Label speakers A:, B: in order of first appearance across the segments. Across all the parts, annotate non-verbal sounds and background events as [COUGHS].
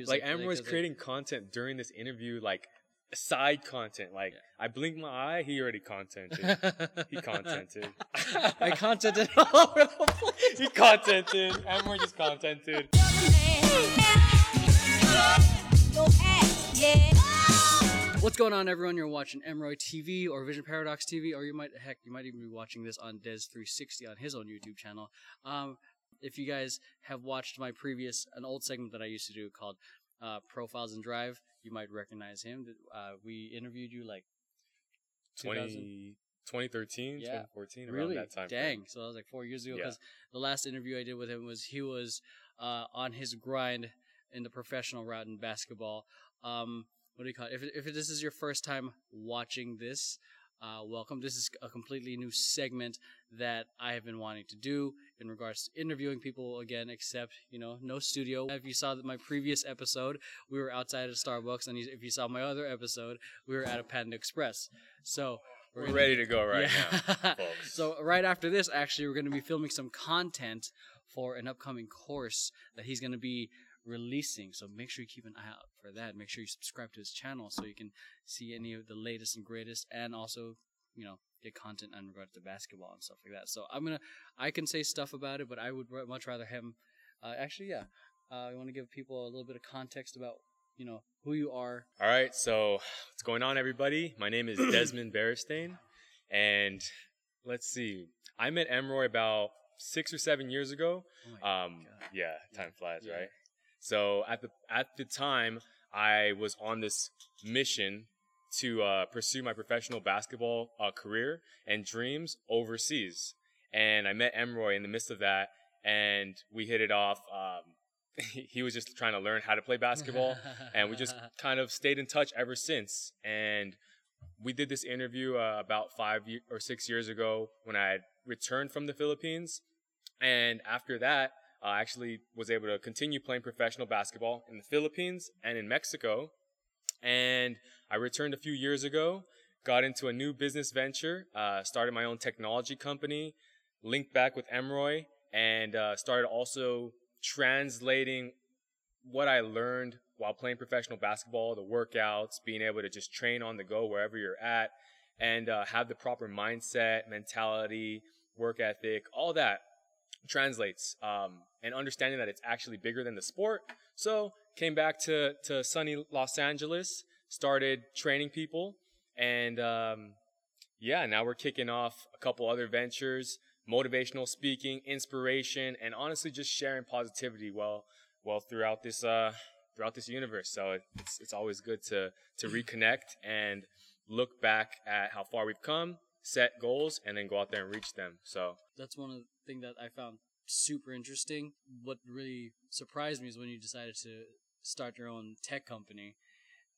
A: Like
B: like-
A: Amber was
B: does, like-
A: creating content during this interview, like side content. Like
B: Yeah.
A: I blinked my eye, he already contented. he [LAUGHS] contented.
B: I contented all over the place.
A: he contented. Amber just contented.
B: What's going on, everyone? You're watching Emroy TV or Vision Paradox TV, or you might, heck, you might even be watching this on Des360 on his own YouTube channel. Um, if you guys have watched my previous, an old segment that I used to do called uh, Profiles and Drive, you might recognize him. Uh, we interviewed you like 2000
A: 20, 2013,
B: Yeah.
A: 2014, around
B: Really?
A: that time.
B: Dang.
A: frame.
B: So that was like four years ago.
A: Yeah.
B: Because the last interview I did with him was he was uh, on his grind in the professional route in basketball. Um, what do you call it? If, if this is your first time watching this, uh, welcome. This is a completely new segment that I have been wanting to do in regards to interviewing people again, except, you know, no studio. If you saw that my previous episode, we were outside of Starbucks, and if you saw my other episode, we were at a Panda Express. So,
A: We're
B: gonna-
A: ready to go right
B: yeah.
A: now, [LAUGHS] folks.
B: so right after this, actually, we're going to be filming some content for an upcoming course that he's going to be releasing. So make sure you keep an eye out for that. Make sure you subscribe to his channel so you can see any of the latest and greatest, and also, you know, get content in regards to basketball and stuff like that. So I'm gonna, I can say stuff about it, but I would much rather him. Uh, actually, yeah, uh, I want to give people a little bit of context about, you know, who you are.
A: All right, so what's going on, everybody? My name is [COUGHS] Desmond Beristain, and let's see. I met Emroy about six or seven years ago.
B: Oh my
A: Um,
B: God.
A: yeah, time flies,
B: Yeah.
A: right? So at the at the time, I was on this mission to uh, pursue my professional basketball uh, career and dreams overseas. And I met Emroy in the midst of that, and we hit it off. Um, [LAUGHS] he was just trying to learn how to play basketball, and we just [LAUGHS] kind of stayed in touch ever since. And we did this interview uh, about five or six years ago when I had returned from the Philippines, and after that, I actually was able to continue playing professional basketball in the Philippines and in Mexico. And I returned a few years ago, got into a new business venture, uh, started my own technology company, linked back with Emroy, and uh, started also translating what I learned while playing professional basketball, the workouts, being able to just train on the go wherever you're at, and uh, have the proper mindset, mentality, work ethic, all that translates. Um, and understanding that it's actually bigger than the sport. So came back to to sunny Los Angeles, started training people, and um, yeah, now we're kicking off a couple other ventures, motivational speaking, inspiration, and honestly just sharing positivity well well throughout this uh throughout this universe. So it's it's always good to to reconnect and look back at how far we've come, set goals, and then go out there and reach them. So
B: that's one of the things that I found super interesting. What really surprised me is when you decided to start your own tech company.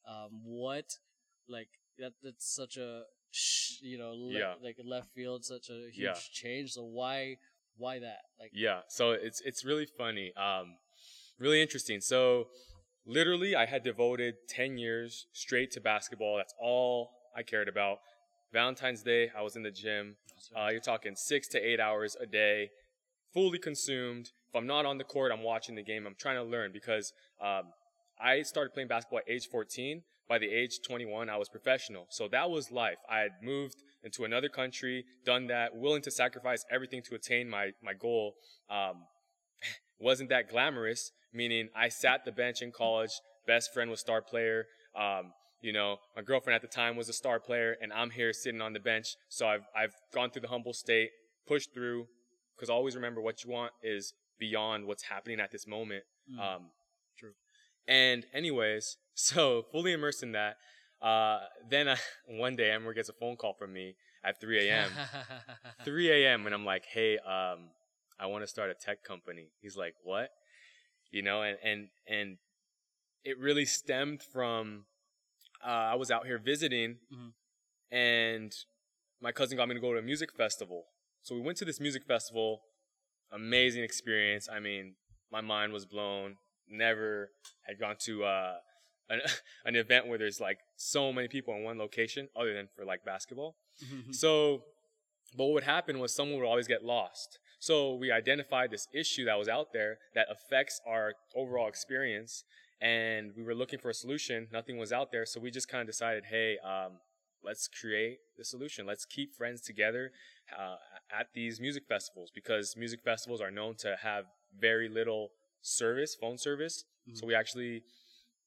B: Um, what, like that? That's such a you know, le-
A: Yeah.
B: like left field, such a huge
A: Yeah.
B: change. So why, why that? Like,
A: Yeah, so it's it's really funny, um, really interesting. So literally, I had devoted ten years straight to basketball. That's all I cared about. Valentine's Day, I was in the gym. Uh, you're talking six to eight hours a day, fully consumed. If I'm not on the court, I'm watching the game. I'm trying to learn because um, I started playing basketball at age 14. By the age 21, I was professional. So that was life. I had moved into another country, done that, willing to sacrifice everything to attain my, my goal. Um, [LAUGHS] wasn't that glamorous, meaning I sat the bench in college, best friend was star player. Um, you know, my girlfriend at the time was a star player, and I'm here sitting on the bench. So I've, I've gone through the humble state, pushed through, because always remember what you want is beyond what's happening at this moment.
B: Mm.
A: Um,
B: True.
A: And anyways, [LAUGHS] so fully immersed in that. Uh, then I, [LAUGHS] one day, Emmer gets a phone call from me at 3 a.m. [LAUGHS] 3 a.m. and I'm like, hey, um, I want to start a tech company. He's like, what? You know, and and and it really stemmed from uh, I was out here visiting,
B: Mhm.
A: and my cousin got me to go to a music festival. So we went to this music festival. Amazing experience. I mean, my mind was blown. Never had gone to uh, an, [LAUGHS] an event where there's like so many people in one location, other than for like basketball. So, but what would happen was someone would always get lost. So we identified this issue that was out there that affects our overall experience. and we were looking for a solution. Nothing was out there, so we just kind of decided, hey, um, let's create the solution. Let's keep friends together uh, at these music festivals because music festivals are known to have very little service, phone service. Mm-hmm. So we actually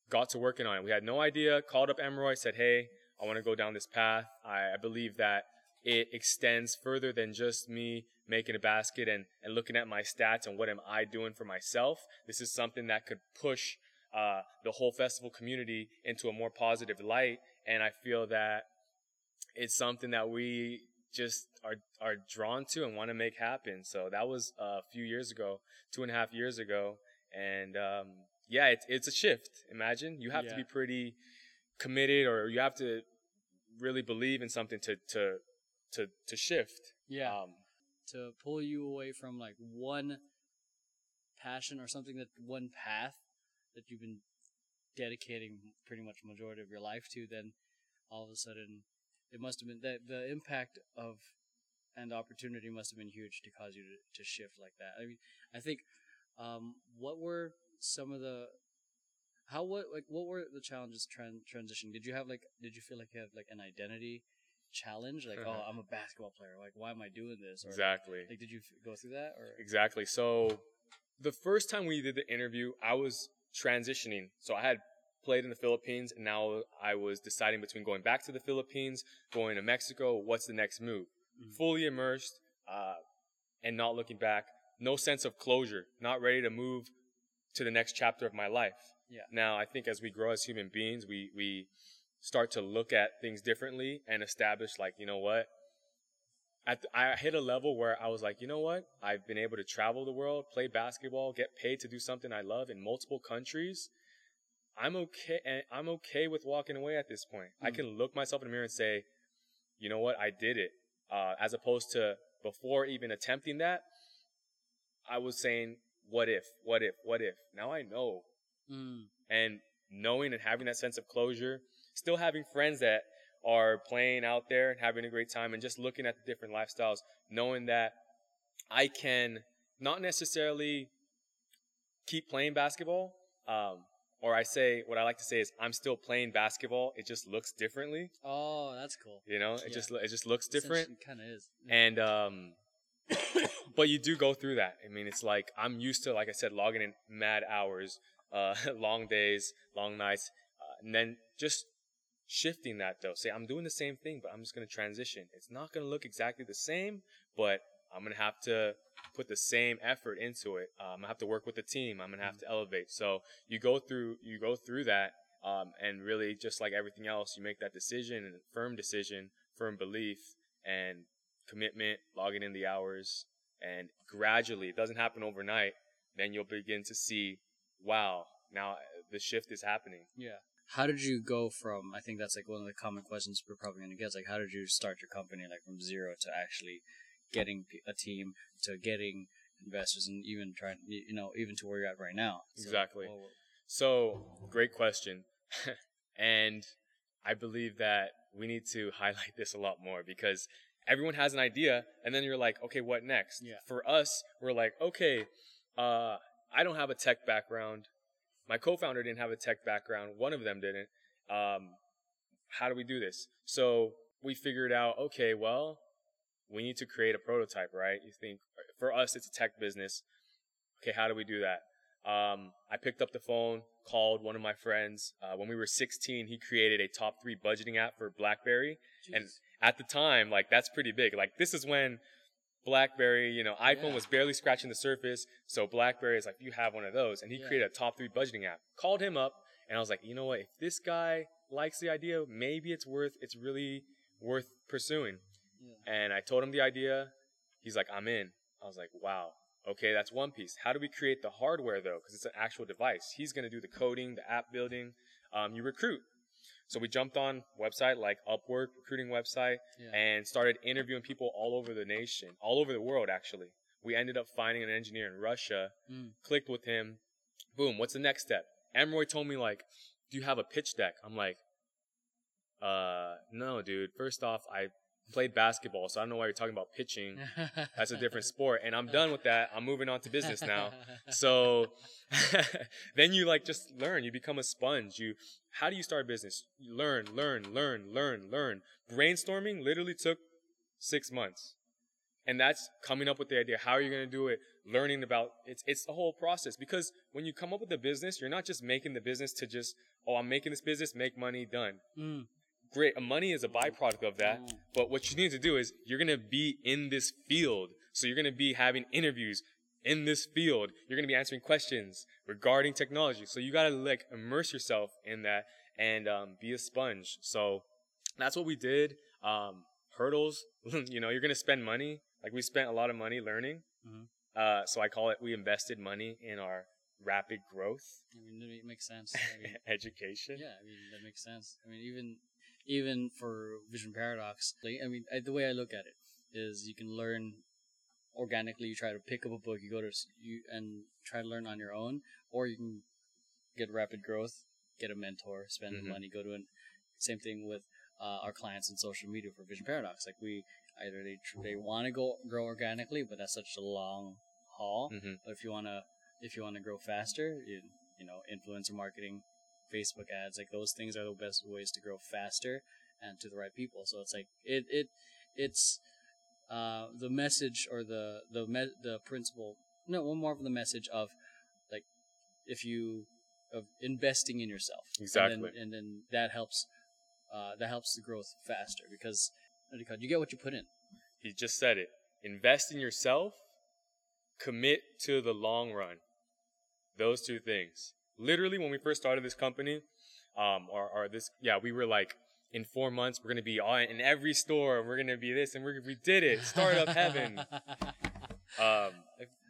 A: got to working on it. We had no idea. Called up Emroy, said, hey, I want to go down this path. I, I believe that it extends further than just me making a basket and, and looking at my stats and what am I doing for myself. This is something that could push uh, the whole festival community into a more positive light. And I feel that it's something that we just are are drawn to and want to make happen. So that was a few years ago, two and a half years ago, and um, yeah, it's it's a shift. Imagine you have yeah. to be pretty committed, or you have to really believe in something to to to to shift.
B: Yeah. Um, to pull you away from like one passion or something that one path that you've been dedicating pretty much majority of your life to, then all of a sudden it must have been that the impact of and opportunity must have been huge to cause you to, to shift like that. I mean, I think um, what were some of the how what like what were the challenges tran- transition? Did you have like did you feel like you have like an identity challenge? Like, oh, I'm a basketball player. Like, why am I doing this?
A: Or, exactly.
B: Like, did you go through that? Or
A: exactly. So the first time we did the interview, I was transitioning. So I had played in the Philippines and now I was deciding between going back to the Philippines, going to Mexico, what's the next move? Mm-hmm. Fully immersed, uh, and not looking back. No sense of closure, not ready to move to the next chapter of my life.
B: Yeah.
A: Now I think as we grow as human beings, we, we start to look at things differently and establish like, you know what? At the, I hit a level where I was like, you know what? I've been able to travel the world, play basketball, get paid to do something I love in multiple countries I'm okay. I'm okay with walking away at this point. Mm. I hmm. can look myself in the mirror and say, you know what, I did it. Uh, as opposed to before even attempting that, I was saying, what if, what if, what if? Now I know. Mm. And knowing and having that sense of closure, still having friends that are playing out there and having a great time and just looking at the different lifestyles, knowing that I can not necessarily keep playing basketball, um, or I say what I like to say is I'm still playing basketball. It just looks differently.
B: Oh, that's cool.
A: You know, it yeah. just it just looks different.
B: Kind of is.
A: Yeah. And um, [COUGHS] but you do go through that. I mean, it's like I'm used to, like I said, logging in mad hours, uh, [LAUGHS] long days, long nights, uh, and then just shifting that though. Say I'm doing the same thing, but I'm just gonna transition. It's not gonna look exactly the same, but I'm gonna have to put the same effort into it. Um, I have to work with the team. I'm gonna have to elevate. So you go through you go through that, um, and really just like everything else, you make that decision and firm decision, firm belief, and commitment, logging in the hours, and gradually it doesn't happen overnight. Then you'll begin to see, wow, now the shift is happening.
B: Yeah. How did you go from? I think that's like one of the common questions we're probably gonna get. Is like, how did you start your company like from zero to actually getting a team to getting investors and even trying you know even to where you're at right now.
A: So, exactly. well, so great question. [LAUGHS] And i believe that we need to [LAUGHS] highlight this a lot more because everyone has an idea and then you're like okay what next?
B: Yeah.
A: for us we're like okay uh, i don't have a tech background. My co-founder didn't have a tech background. One of them didn't. Um, how do we do this? So we figured out okay well we need to create a prototype, right? You think for us, it's a tech business. Okay, how do we do that? Um, I picked up the phone, called one of my friends. Uh, when we were 16, he created a top three budgeting app for BlackBerry, Jeez. and at the time, like that's pretty big. Like this is when BlackBerry, you know, iPhone yeah. was barely scratching the surface. So BlackBerry is like, you have one of those, and he yeah. created a top three budgeting app. Called him up, and I was like, you know what? If this guy likes the idea, maybe it's worth. It's really worth pursuing. And I told him the idea. He's like, I'm in. I was like, wow. Okay, that's one piece. How do we create the hardware though? Because it's an actual device. He's going to do the coding, the app building. Um, you recruit. So we jumped on website like Upwork, recruiting website, yeah. and started interviewing people all over the nation, all over the world actually. We ended up finding an engineer in Russia, mm. clicked with him. Boom, what's the next step? Emroy told me like, do you have a pitch deck? I'm like, uh, no, dude. First off, I played basketball, so I don't know why you're talking about pitching. That's a different sport. And I'm done with that. I'm moving on to business now. So [LAUGHS] then you like just learn. You become a sponge. You how do you start a business? You learn, learn, learn, learn, learn. Brainstorming literally took six months. And that's coming up with the idea. How are you going to do it? Learning about it's it's the whole process. Because when you come up with a business, you're not just making the business to just, oh, I'm making this business, make money, done.
B: Mm.
A: Great. Money is a byproduct of that.
B: Mm.
A: But what you need to do is you're going to be in this field. So you're going to be having interviews in this field. You're going to be answering questions regarding technology. So you got to like immerse yourself in that and um, be a sponge. So that's what we did. Um, hurdles, [LAUGHS] you know, you're going to spend money. Like we spent a lot of money learning.
B: Mhm.
A: Uh, so I call it, we invested money in our rapid growth
B: I mean, it makes sense. I [LAUGHS] mean,
A: education.
B: yeah, I mean that makes sense. I mean, even even for Vision Paradox, like, I mean, I, the way I look at it is you can learn organically. You try to pick up a book, you go to you and try to learn on your own, or you can get rapid growth, get a mentor, spend
A: Mhm.
B: money, go to an same thing with uh, our clients in social media for Vision Paradox. Like we either they tr- they want to go grow organically, but that's such a long haul.
A: hmm
B: But if you wanna if you wanna grow faster, you, you know, influencer marketing, Facebook ads, like those things are the best ways to grow faster and to the right people. So it's like it it it's uh, the message or the the me- the principle. No, one more of the message of like if you of investing in yourself
A: Exactly.
B: and then, and then that helps uh, that helps the growth faster because what do you call you get what you put in.
A: He just said it. Invest in yourself, commit to the long run. Those two things. Literally, when we first started this company, um, or, or this, yeah, we were like, in four months, we're gonna be on in every store, and we're gonna be this, and we we did it, startup [LAUGHS] heaven, um,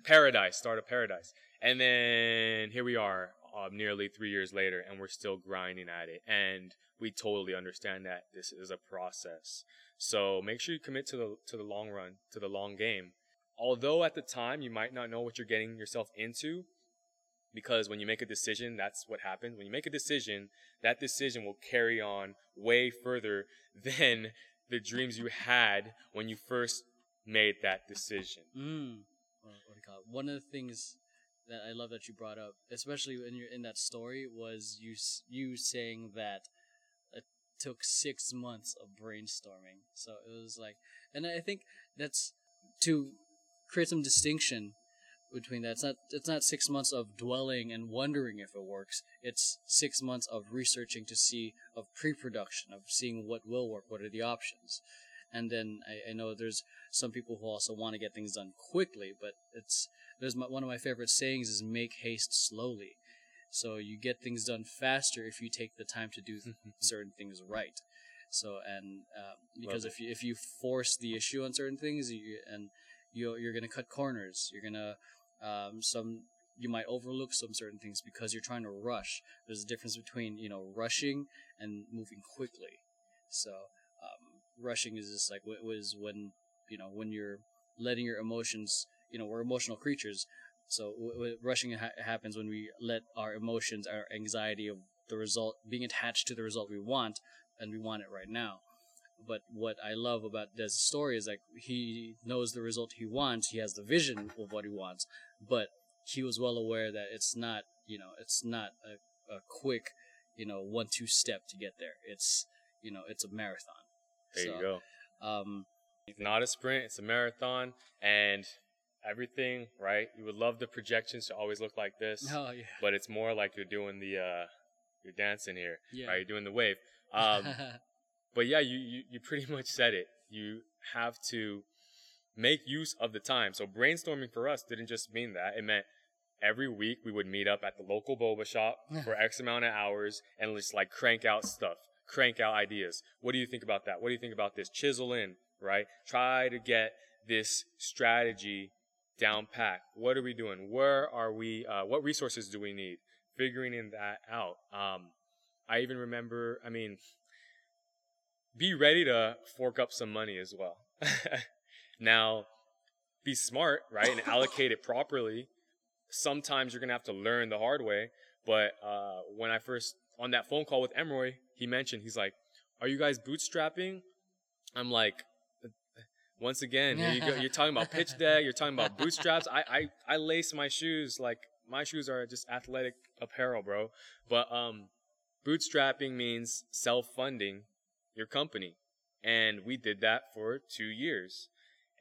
A: paradise, startup paradise, and then here we are, um, nearly three years later, and we're still grinding at it, and we totally understand that this is a process. So make sure you commit to the to the long run, to the long game. Although at the time you might not know what you're getting yourself into, because when you make a decision, that's what happens. When you make a decision, that decision will carry on way further [LAUGHS] than the dreams you had when you first made that decision.
B: Mm. Call it? One of the things that I love that you brought up, especially when you're in that story, was you you saying that it took six months of brainstorming. So it was like, and I think that's to create some distinction between that. It's not it's not six months of dwelling and wondering if it works. It's six months of researching to see of pre-production of seeing what will work, what are the options, and then I, I know there's some people who also want to get things done quickly, but it's there's my, one of my favorite sayings is make haste slowly. So you get things done faster if you take the time to do [LAUGHS] certain things right. So and um, because
A: Love
B: if you if you force the issue on certain things, you, and you you're gonna cut corners. You're gonna um, some you might overlook some certain things because you're trying to rush. There's a difference between you know rushing and moving quickly. So um, rushing is just like what was when you know when you're letting your emotions. You know we're emotional creatures. So w- w- rushing ha- happens when we let our emotions, our anxiety of the result being attached to the result we want, and we want it right now. But what I love about Des' story is like he knows the result he wants. He has the vision of what he wants, but he was well aware that it's not, you know, it's not a, a quick, you know, one two step to get there. It's, you know, it's a marathon.
A: There
B: So,
A: you go.
B: Um,
A: It's not a sprint, it's a marathon, and everything, right? You would love the projections to always look like this,
B: oh yeah,
A: but it's more like you're doing the, uh, you're dancing here,
B: yeah.
A: right? You're doing the wave. Um, [LAUGHS] but yeah, you, you, you pretty much said it. You have to make use of the time. So brainstorming for us didn't just mean that. It meant every week we would meet up at the local boba shop for X amount of hours and just like crank out stuff, crank out ideas. What do you think about that? What do you think about this? Chisel in, right? Try to get this strategy down pat. What are we doing? Where are we? Uh, what resources do we need? Figuring in that out. Um, I even remember, I mean, be ready to fork up some money as well. [LAUGHS] now, be smart, right, and allocate it properly. Sometimes you're gonna have to learn the hard way. But uh, when I first on that phone call with Emroy, he mentioned he's like, "Are you guys bootstrapping?" I'm like, Once again, here you go. You're talking about pitch deck. You're talking about bootstraps. I, I, I lace my shoes like my shoes are just athletic apparel, bro. But um, bootstrapping means self-funding your company, and we did that for two years,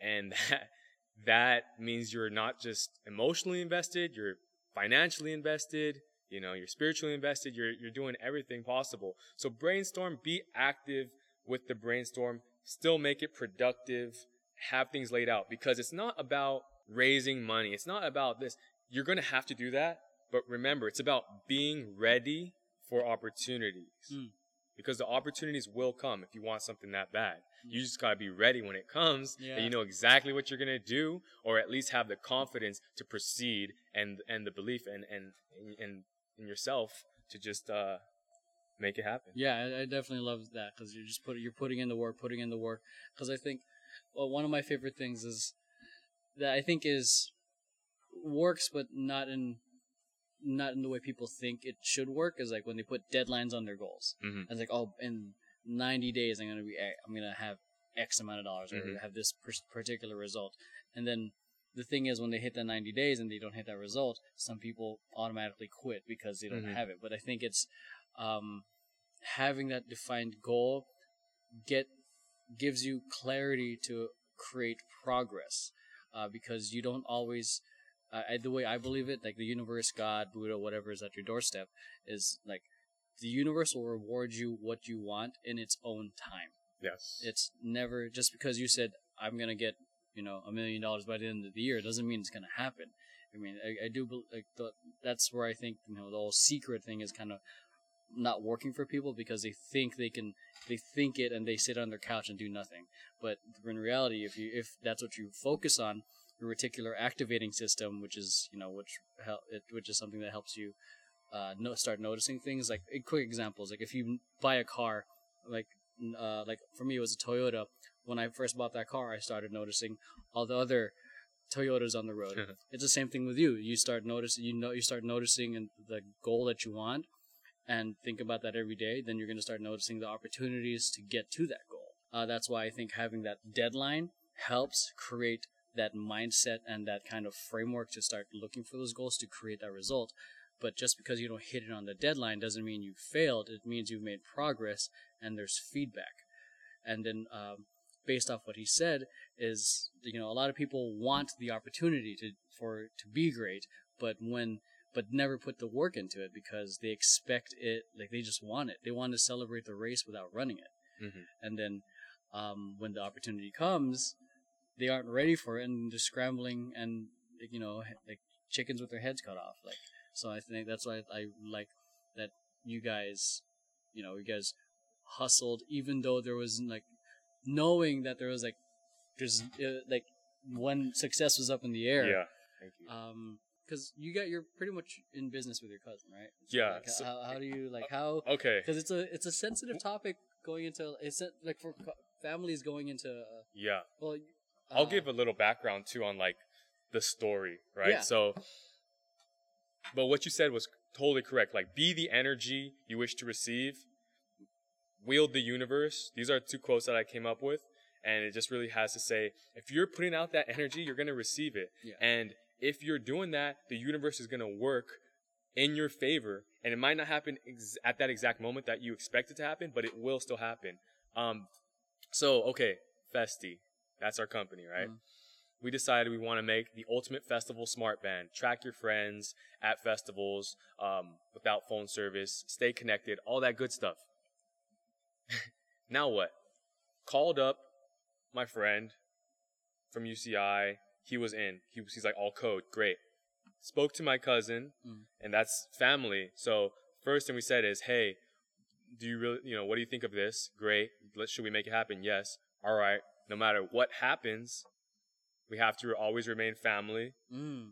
A: and that [LAUGHS] that means you're not just emotionally invested, you're financially invested, you know, you're spiritually invested, you're you're doing everything possible. So brainstorm, be active with the brainstorm, still make it productive, have things laid out because it's not about raising money. It's not about this. You're going to have to do that, but remember, it's about being ready for opportunities.
B: Mm.
A: Because the opportunities will come if you want something that bad. You just gotta be ready when it comes,
B: Yeah.
A: and you know exactly what you're gonna do, or at least have the confidence to proceed and and the belief and and and in yourself to just uh make it happen.
B: Yeah, I, I definitely love that because you're just put you're putting in the work, putting in the work. Because I think, well, one of my favorite things is that I think is works, but not in not in the way people think it should work. Is like when they put deadlines on their goals.
A: Mhm.
B: It's like, oh, in 90 days, I'm gonna be, I'm gonna have X amount of dollars or
A: Mhm.
B: have this per- particular result, and then. The thing is, when they hit the 90 days and they don't hit that result, some people automatically quit because they don't
A: Mhm.
B: have it. But I think it's um, having that defined goal get gives you clarity to create progress uh, because you don't always uh, the way I believe it like the universe God Buddha whatever is at your doorstep is like the universe will reward you what you want in its own time
A: Yes.
B: it's never just because you said I'm gonna get you know a million dollars by the end of the year doesn't mean it's gonna happen. I mean, I, I do like the, that's where I think you know the whole secret thing is kind of not working for people because they think they can they think it and they sit on their couch and do nothing. But in reality, if you if that's what you focus on, reticular activating system, which is you know which hel- it, which is something that helps you uh, no, start noticing things. Like quick examples, like if you buy a car, like uh, like for me it was a Toyota. When I first bought that car, I started noticing all the other Toyotas on the road. [LAUGHS] it's the same thing with you. You start noticing, you know, you start noticing and the goal that you want, and think about that every day. Then you're going to start noticing the opportunities to get to that goal. Uh, that's why I think having that deadline helps create that mindset and that kind of framework to start looking for those goals to create that result. But just because you don't hit it on the deadline doesn't mean you failed. It means you've made progress and there's feedback. And then, um, based off what he said, is you know a lot of people want the opportunity to for to be great, but when but never put the work into it because they expect it like they just want it. They want to celebrate the race without running it,
A: Mhm.
B: and then um, when the opportunity comes, they aren't ready for it and they're scrambling and you know like chickens with their heads cut off. Like so, I think that's why I like that you guys, you know, you guys hustled even though there was like knowing that there was like there's uh, like when success was up in the air.
A: Yeah. Thank you.
B: Um, because you got you're pretty much in business with your cousin, right?
A: Yeah,
B: Like,
A: so-
B: how, how do you [LAUGHS] like how?
A: okay.
B: Because it's a it's a sensitive topic going into it's like for families going into uh,
A: Yeah.
B: well.
A: I'll
B: uh,
A: give a little background too on like the story, right?
B: Yeah.
A: So, but what you said was totally correct. Like, be the energy you wish to receive, wield the universe. These are two quotes that I came up with, and it just really has to say if you're putting out that energy, you're gonna receive it.
B: Yeah.
A: And if you're doing that, the universe is gonna work in your favor, and it might not happen ex- at that exact moment that you expect it to happen, but it will still happen. Um, so okay, Festi, that's our company, right?
B: Mhm.
A: We decided we want to make the ultimate festival smart band. Track your friends at festivals um, without phone service, stay connected, all that good stuff. [LAUGHS] now what? Called up my friend from UCI. He was in. He was, he's like all code, great. Spoke to my cousin,
B: Mm.
A: and that's family. So first thing we said is, hey, do you really, you know, what do you think of this? Great. Let's, should we make it happen? Yes. All right. No matter what happens, we have to always remain family.
B: Mm,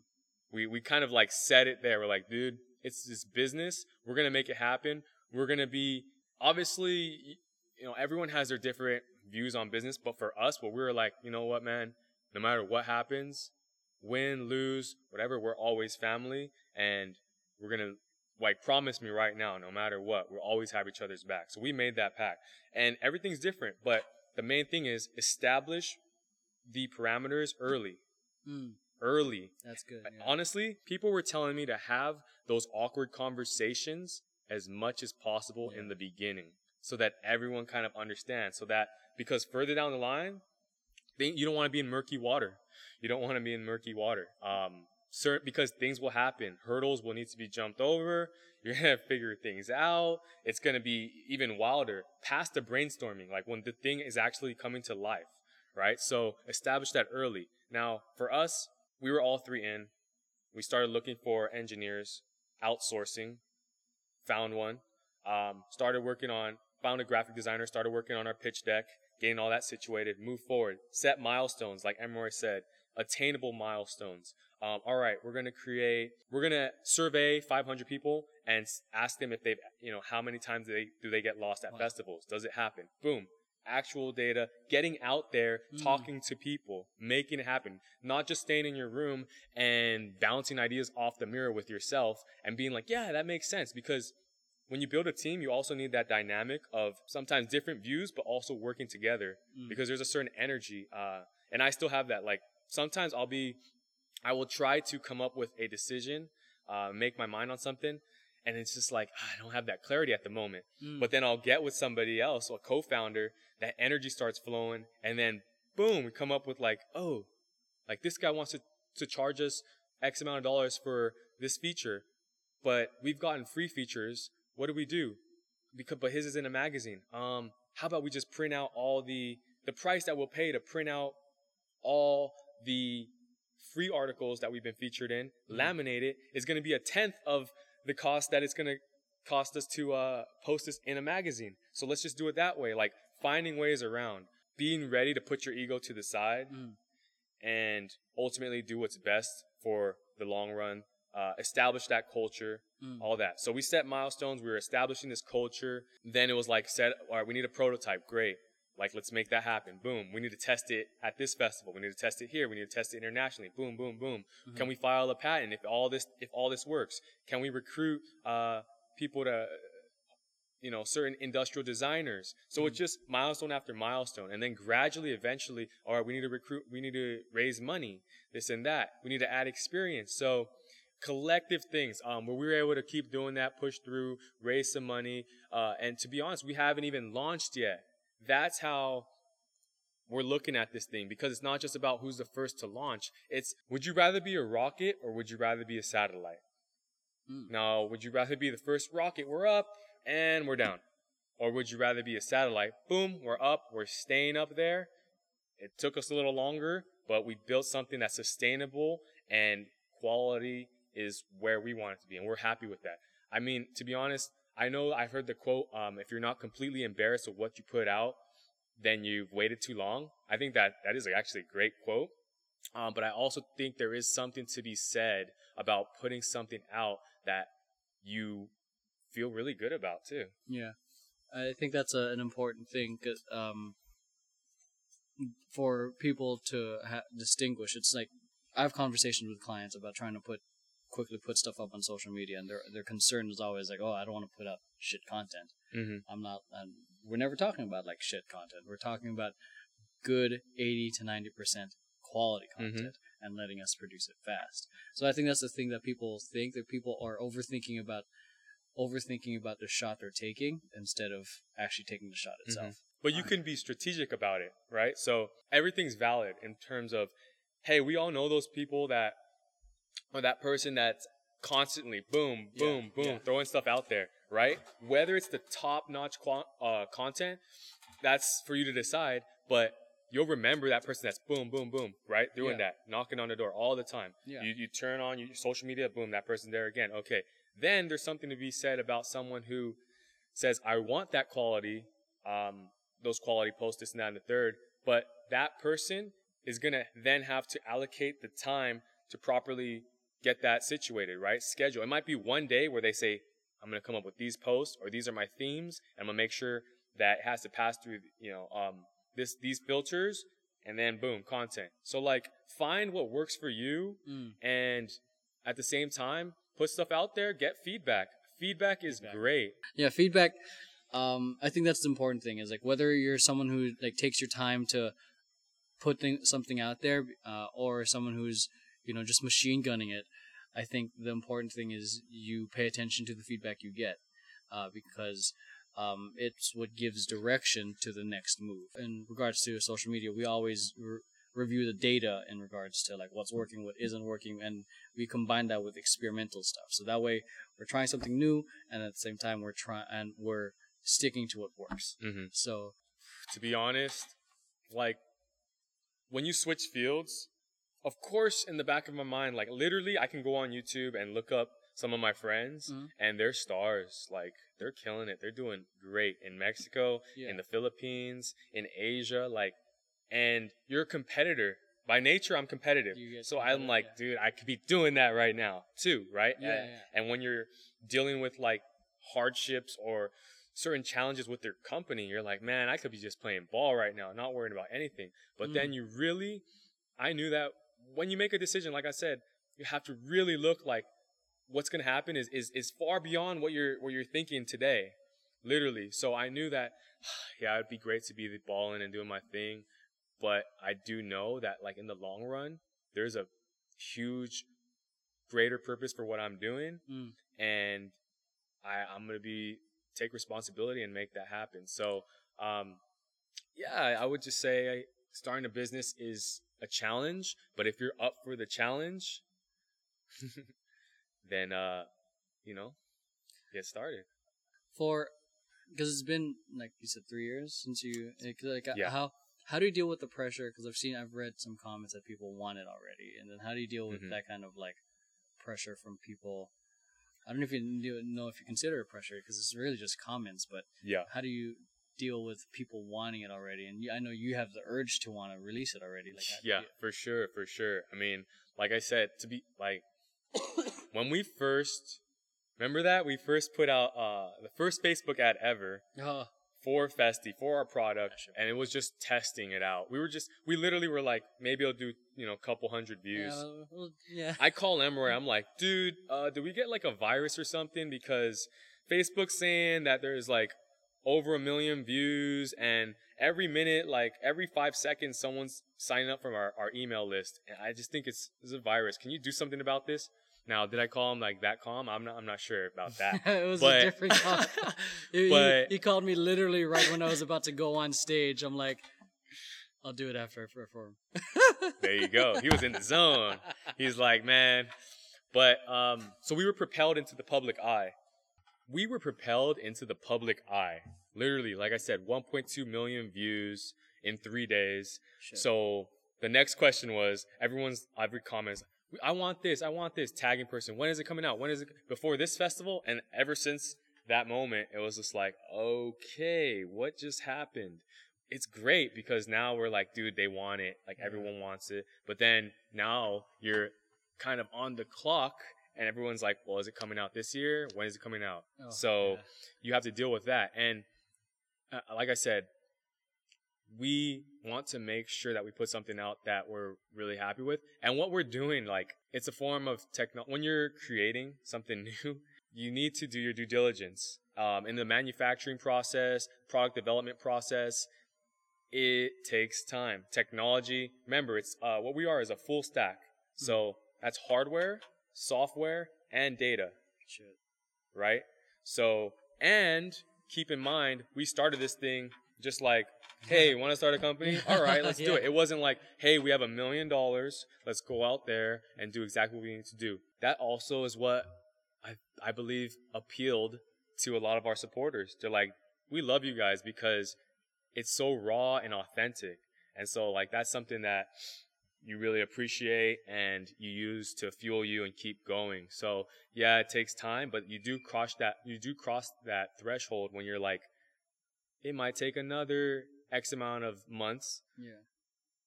A: We, we kind of like said it there. We're like, dude, it's this business. We're going to make it happen. We're going to be, obviously, you know, everyone has their different views on business, but for us, what we were like, you know what, man, no matter what happens, win, lose, whatever, we're always family. And we're going to, like, promise me right now, no matter what, we'll always have each other's back. So we made that pact. And everything's different, but the main thing is establish the parameters early.
B: Mm,
A: Early.
B: that's good. yeah.
A: Honestly, people were telling me to have those awkward conversations as much as possible in the beginning so that everyone kind of understands. So that because further down the line, they, you don't want to be in murky water. You don't want to be in murky water. Um, certain, because things will happen. Hurdles will need to be jumped over. [LAUGHS] You're to figure things out. It's to be even wilder past the brainstorming, like when the thing is actually coming to life, right? So establish that early. Now, for us, we were all three in. We started looking for engineers, outsourcing, found one, um, started working on, found a graphic designer, started working on our pitch deck, getting all that situated, move forward, set milestones, like Emory said, attainable milestones. Um, all right, we're gonna create, we're gonna survey 500 people and ask them if they've, you know, how many times do they do they get lost at
B: Wow.
A: festivals? Does it happen? Boom. Actual data, getting out there,
B: Mm.
A: talking to people, making it happen, not just staying in your room and bouncing ideas off the mirror with yourself and being like, yeah, that makes sense. Because when you build a team, you also need that dynamic of sometimes different views, but also working together
B: Mm.
A: because there's a certain energy. Uh, and I still have that. Like sometimes I'll be, I will try to come up with a decision, uh, make my mind on something. And it's just like, ah, I don't have that clarity at the moment.
B: Mm.
A: But then I'll get with somebody else, a co-founder, that energy starts flowing, and then boom, we come up with like, oh, like this guy wants to, to charge us X amount of dollars for this feature, but we've gotten free features. What do we do? Because but his is in a magazine. Um, how about we just print out all the the price that we'll pay to print out all the free articles that we've been featured in, laminate it, is going to be a tenth of the cost that it's going to cost us to uh, post this in a magazine. So let's just do it that way. Like finding ways around, being ready to put your ego to the side,
B: Mm.
A: and ultimately do what's best for the long run. Uh, establish that culture,
B: Mm.
A: all that. So we set milestones. We were establishing this culture. Then it was like, set, all right, we need a prototype. Great. Like, let's make that happen. Boom. We need to test it at this festival. We need to test it here. We need to test it internationally. Boom, boom, boom. Can we file a patent if all this if all this works? Can we recruit uh, people to you know certain industrial designers? So it's just milestone after milestone, and then gradually, eventually, all right, we need to recruit. We need to raise money. This and that. We need to add experience. So collective things um, where we were able to keep doing that, push through, raise some money, uh, and to be honest, we haven't even launched yet. That's how we're looking at this thing because it's not just about who's the first to launch. It's would you rather be a rocket or would you rather be a satellite?
B: Mm.
A: Now, would you rather be the first rocket? We're up and we're down. Or would you rather be a satellite? Boom, we're up, we're staying up there. It took us a little longer, but we built something that's sustainable and quality is where we want it to be, and we're happy with that. I mean, to be honest, I know I've heard the quote, um, if you're not completely embarrassed of what you put out, then you've waited too long. I think that that is actually a great quote. Um, but I also think there is something to be said about putting something out that you feel really good about too.
B: Yeah, I think that's a, an important thing um, for people to ha- distinguish. It's like I have conversations with clients about trying to put quickly put stuff up on social media, and their their concern is always like, "Oh, I don't want to put up shit content.
A: Mm-hmm.
B: I'm not." And we're never talking about like shit content. We're talking about good eighty to ninety percent quality
A: Mhm.
B: content and letting us produce it fast. So I think that's the thing that people think that people are overthinking about overthinking about the shot they're taking instead of actually taking the shot itself.
A: But you can be strategic about it, right? So everything's valid in terms of, hey, we all know those people that, or that person that's constantly boom,
B: Yeah,
A: boom, boom,
B: yeah.
A: throwing stuff out there, right? Whether it's the top notch qua- uh, content, that's for you to decide, but you'll remember that person that's boom, boom, boom, right? Doing
B: Yeah.
A: that, knocking on the door all the time.
B: Yeah.
A: You, you turn on your social media, boom, that person's there again. Okay. Then there's something to be said about someone who says, I want that quality, um, those quality posts, this and that and the third, but that person is going to then have to allocate the time to properly get that situated, right? Schedule. It might be one day where they say, I'm going to come up with these posts or these are my themes and I'm going to make sure that it has to pass through, you know, um, this, these filters and then boom, content. So like find what works for you
B: Mm.
A: and at the same time, put stuff out there, get feedback. Feedback is
B: Feedback.
A: great.
B: Yeah, feedback. Um, I think that's the important thing. Is like whether you're someone who like takes your time to put thing, something out there, uh, or someone who's you know just machine gunning it, I think the important thing is you pay attention to the feedback you get, uh, because um, it's what gives direction to the next move. In regards to social media, we always re- review the data in regards to like what's working, what isn't working, and we combine that with experimental stuff. So that way, we're trying something new, and at the same time, we're trying and we're sticking to what works.
A: hmm
B: So
A: To be honest, like when you switch fields, of course, in the back of my mind, like literally, I can go on YouTube and look up some of my friends,
B: Mhm.
A: and they're stars. Like they're killing it. They're doing great in Mexico,
B: Yeah.
A: in the Philippines, in Asia. Like, and you're a competitor. By nature, I'm competitive. So I'm like,
B: yeah.
A: dude, I could be doing that right now too, right?
B: Yeah,
A: and,
B: yeah.
A: and when you're dealing with like hardships or certain challenges with their company, you're like, man, I could be just playing ball right now, not worrying about anything. But then you really, I knew that when you make a decision, like I said, you have to really look like what's going to happen is, is, is far beyond what you're, what you're thinking today. Literally. So I knew that, [SIGHS] yeah, it'd be great to be the balling and doing my thing. But I do know that like in the long run, there's a huge, greater purpose for what I'm doing.
B: Mm.
A: And I, I'm going to be, take responsibility and make that happen. So, um, yeah, I would just say starting a business is a challenge, but if you're up for the challenge, [LAUGHS] then, uh, you know, get started.
B: for because it's been like you said three years since you eh, like
A: Yeah.
B: how how do you deal with the pressure because i've seen i've read some comments that people want it already and then how do you deal with
A: Mhm.
B: that kind of like pressure from people i don't know if you know if you consider it pressure because it's really just comments but
A: Yeah.
B: how do you deal with people wanting it already and i know you have the urge to want to release it already like
A: yeah, for sure, for sure. I mean, like I said, to be like [COUGHS] when we first remember that we first put out uh the first Facebook ad ever
B: oh,
A: for Festi for our product, and it was just testing it out. We were just we literally were like maybe it'll do you know a couple hundred views.
B: yeah, well, yeah.
A: I call Emory. I'm like, dude, uh, did we get like a virus or something? Because Facebook's saying that there's like over a million views, and every minute, like every five seconds, someone's signing up from our, our email list. And I just think it's, it's a virus. Can you do something about this? Now, did I call him like that calm? I'm not. I'm not sure about that. [LAUGHS]
B: it was
A: But-
B: a different [LAUGHS] call. he, he-
A: But-
B: he called me literally right when I was about to go on stage. I'm like, I'll do it after I perform. [LAUGHS]
A: there you go. He was in the zone. He's like, man. But um, so we were propelled into the public eye. We were propelled into the public eye. Literally, like I said, 1.2 million views in three days.
B: Shit.
A: So the next question was everyone's every comments. I want this. I want this. Tagging person. When is it coming out? When is it before this festival? And ever since that moment, it was just like, okay, what just happened? It's great because now we're like, dude, they want it. Like everyone wants it. But then now you're kind of on the clock and everyone's like, well, is it coming out this year? When is it coming out?
B: Oh,
A: so
B: yeah.
A: you have to deal with that. And uh, like I said, we want to make sure that we put something out that we're really happy with. And what we're doing, like, it's a form of techno. When you're creating something [LAUGHS] new, you need to do your due diligence. Um, in the manufacturing process, product development process, it takes time. Technology, remember, it's, uh, what we are is a full stack. So that's hardware, software, and data
B: Shit.
A: right? So, and keep in mind, we started this thing just like, hey, want to start a company? [LAUGHS] All right, let's do it. It wasn't like, hey, we have a million dollars. Let's go out there and do exactly what we need to do. That also is what I, I believe appealed to a lot of our supporters. They're like, we love you guys because it's so raw and authentic. And so, like, that's something that you really appreciate and you use to fuel you and keep going. So yeah, it takes time, but you do cross that you do cross that threshold when you're like, it might take another X amount of months,
B: Yeah.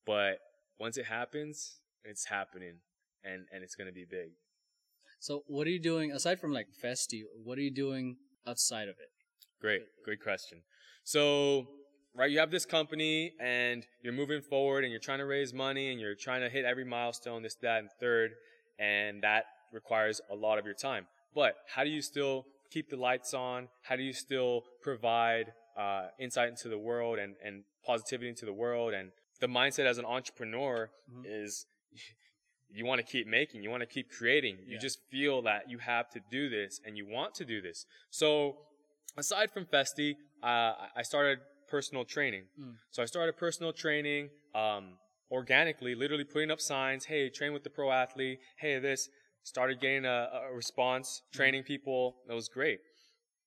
A: but once it happens, it's happening and, and it's gonna be big.
B: So what are you doing aside from like Festi? What are you doing outside of it?
A: Great, great question. So, right, you have this company and you're moving forward and you're trying to raise money and you're trying to hit every milestone, this, that, and third, and that requires a lot of your time. But how do you still keep the lights on? How do you still provide uh, insight into the world and, and positivity into the world and the mindset as an entrepreneur
B: Mhm.
A: is [LAUGHS] you want to keep making, you want to keep creating. You
B: Yeah.
A: just feel that you have to do this and you want to do this. So, aside from Festi, uh, I started personal training.
B: Mm.
A: So I started personal training um, organically, literally putting up signs. Hey, train with the pro athlete. Hey, this. Started getting a, a response, training people. That was great.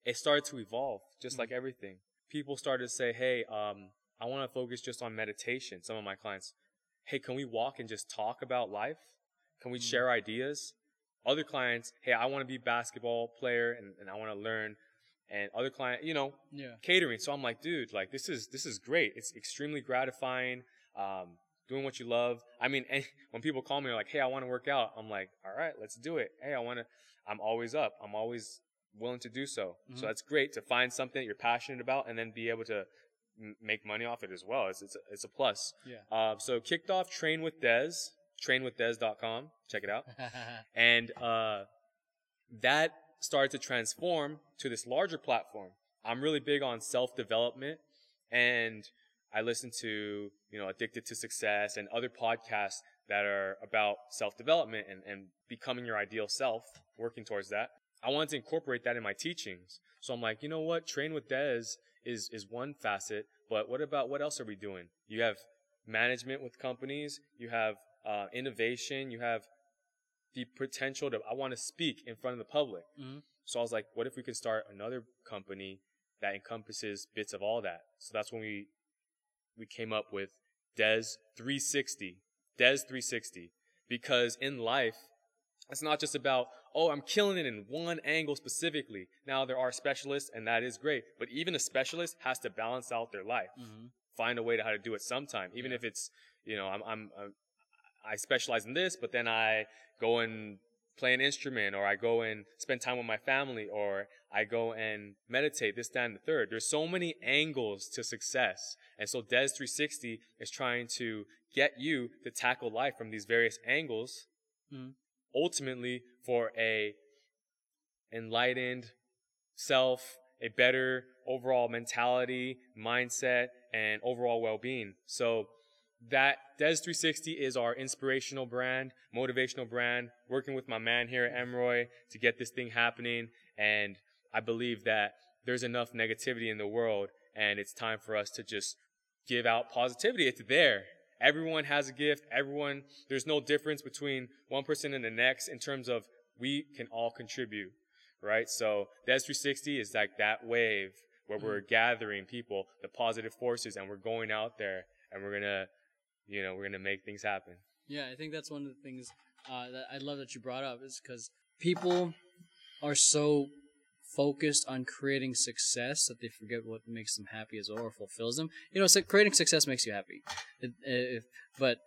A: It started to evolve, just
B: Mm.
A: like everything. People started to say, "Hey, um, I want to focus just on meditation." Some of my clients, "Hey, can we walk and just talk about life? Can we
B: Mm.
A: share ideas?" Other clients, "Hey, I want to be a basketball player and, and I want to learn." And other client, you know,
B: Yeah.
A: catering. So I'm like, dude, like this is this is great. It's extremely gratifying. Um, doing what you love. I mean, and [LAUGHS] when people call me, they're like, hey, I want to work out. I'm like, all right, let's do it. Hey, I want to. I'm always up. I'm always willing to do so.
B: Mhm.
A: So that's great to find something that you're passionate about and then be able to m- make money off it as well. It's it's a, it's a plus.
B: Yeah.
A: Uh, so kicked off Train with Dez, trainwithdez.com. Check it out [LAUGHS] and uh, that started to transform to this larger platform. I'm really big on self development, and I listen to you know Addicted to Success and other podcasts that are about self development and, and becoming your ideal self, working towards that. I wanted to incorporate that in my teachings. So I'm like, you know what? Train with Dez is is one facet, but what about what else are we doing? You have management with companies, you have uh, innovation, you have the potential to I want to speak in front of the public.
B: Mhm.
A: So I was like, what if we could start another company that encompasses bits of all that? So that's when we we came up with Des 360. Des 360 because in life it's not just about oh I'm killing it in one angle specifically. Now there are specialists and that is great, but even a specialist has to balance out their life
B: Mhm.
A: find a way to how to do it sometime, even
B: Yeah.
A: if it's, you know, I'm, I'm, I'm, I specialize in this, but then I go and play an instrument or I go and spend time with my family or I go and meditate this, that, and the third. There's so many angles to success. And so Des 360 is trying to get you to tackle life from these various angles,
B: Mhm.
A: ultimately for a enlightened self, a better overall mentality, mindset, and overall well-being. So that Des 360 is our inspirational brand, motivational brand, working with my man here at Emroy to get this thing happening. And I believe that there's enough negativity in the world and it's time for us to just give out positivity. It's there. Everyone has a gift. Everyone, there's no difference between one person and the next in terms of we can all contribute, right? So Des 360 is like that wave where mm. we're gathering people, the positive forces, and we're going out there and we're gonna, you know, we're gonna make things happen.
B: Yeah, I think that's one of the things uh, that I love that you brought up is because people are so focused on creating success that they forget what makes them happy as well or fulfills them. You know, so creating success makes you happy, if, but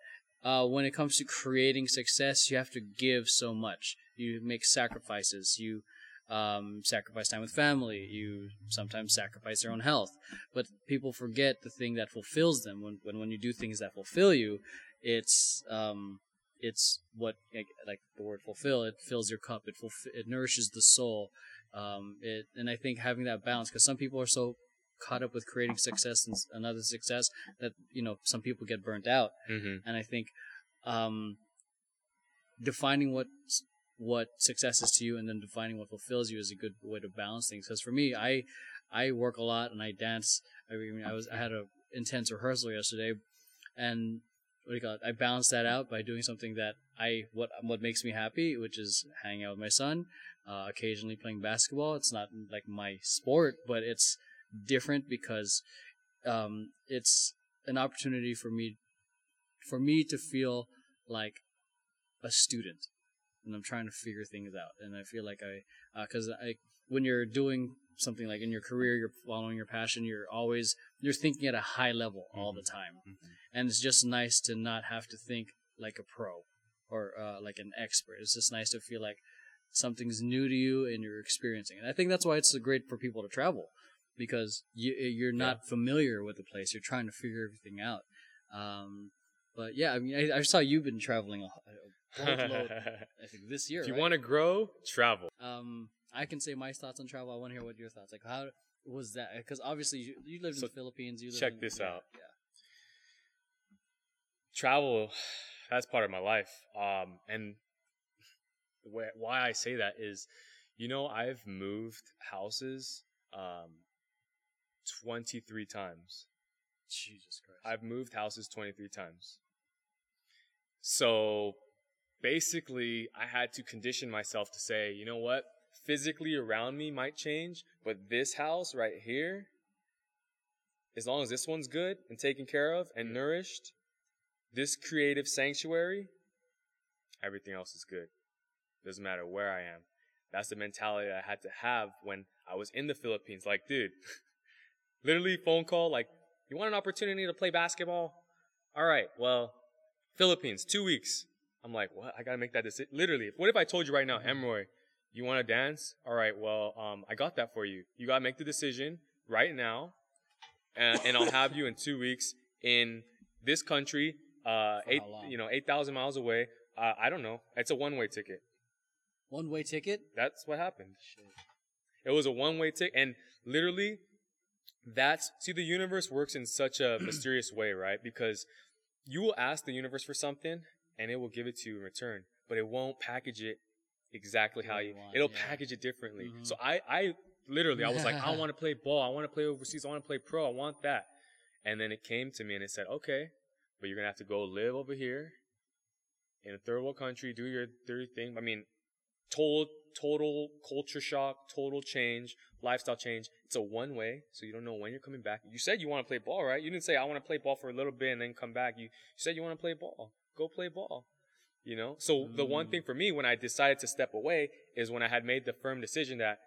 B: uh, when it comes to creating success, you have to give so much. You make sacrifices. You um, sacrifice time with family. You sometimes sacrifice your own health. But people forget the thing that fulfills them. When when when you do things that fulfill you, it's um it's what like, like the word fulfill it fills your cup it fulf- it nourishes the soul um it and i think having that balance because some people are so caught up with creating success and another success that you know some people get burnt out
A: Mm-hmm.
B: and i think um defining what what success is to you and then defining what fulfills you is a good way to balance things because for me i i work a lot and i dance i mean i was i had a intense rehearsal yesterday and what do you call it? I balance that out by doing something that I what what makes me happy, which is hanging out with my son, uh, occasionally playing basketball. It's not like my sport, but it's different because um, it's an opportunity for me for me to feel like a student, and I'm trying to figure things out. And I feel like I because I when you're doing something like in your career, you're following your passion. You're always you're thinking at a high level all the time and it's just nice to not have to think like a pro or uh, like an expert. It's just nice to feel like something's new to you and you're experiencing it. I think that's why it's so great for people to travel because you you're not familiar with the place. You're trying to figure everything out. Um, but yeah, I mean, I, I saw you've been traveling a, a [LAUGHS] boatload. I think this year.
A: if you
B: right?
A: want to grow, travel.
B: um, I can say my thoughts on travel. I want to hear what your thoughts. Like, how was that? Because obviously you, you lived
A: So
B: in the Philippines. You
A: check
B: in-
A: this
B: yeah,
A: out.
B: Yeah.
A: travel, that's part of my life. Um, and the why I say that is, you know, I've moved houses um, 23 times.
B: Jesus Christ.
A: I've moved houses 23 times. So basically, I had to condition myself to say, you know what? Physically around me might change, but this house right here, as long as this one's good and taken care of and nourished, this creative sanctuary, everything else is good. Doesn't matter where I am. That's the mentality I had to have when I was in the Philippines. Like, dude, [LAUGHS] literally phone call, like, you want an opportunity to play basketball? All right, well, Philippines, two weeks. I'm like, what? I gotta make that decision. Literally, what if I told you right now, Emroy, you want to dance? All right, well, um, I got that for you. You gotta make the decision right now, and, and I'll have you in two weeks in this country, uh, eight, you know, eight thousand miles away. Uh, I don't know. It's a one-way ticket.
B: One way ticket?
A: That's what happened.
B: Shit.
A: It was a one-way ticket, and literally, that's see the universe works in such a [CLEARS THROAT] mysterious way, right? Because you will ask the universe for something, and it will give it to you in return, but it won't package it exactly how you.
B: want,
A: it'll
B: yeah.
A: package it differently.
B: Mhm.
A: So I, I literally, I was like, I [LAUGHS] want to play ball. I want to play overseas. I want to play pro. I want that. And then it came to me, and it said, okay, but you're gonna have to go live over here in a third world country, do your third thing. I mean, total total culture shock, total change, lifestyle change. It's a one way, so you don't know when you're coming back. You said you want to play ball, right? You didn't say I want to play ball for a little bit and then come back. You, you said you want to play ball. Go play ball. You know? So the one
B: Mm.
A: thing for me when I decided to step away is when I had made the firm decision that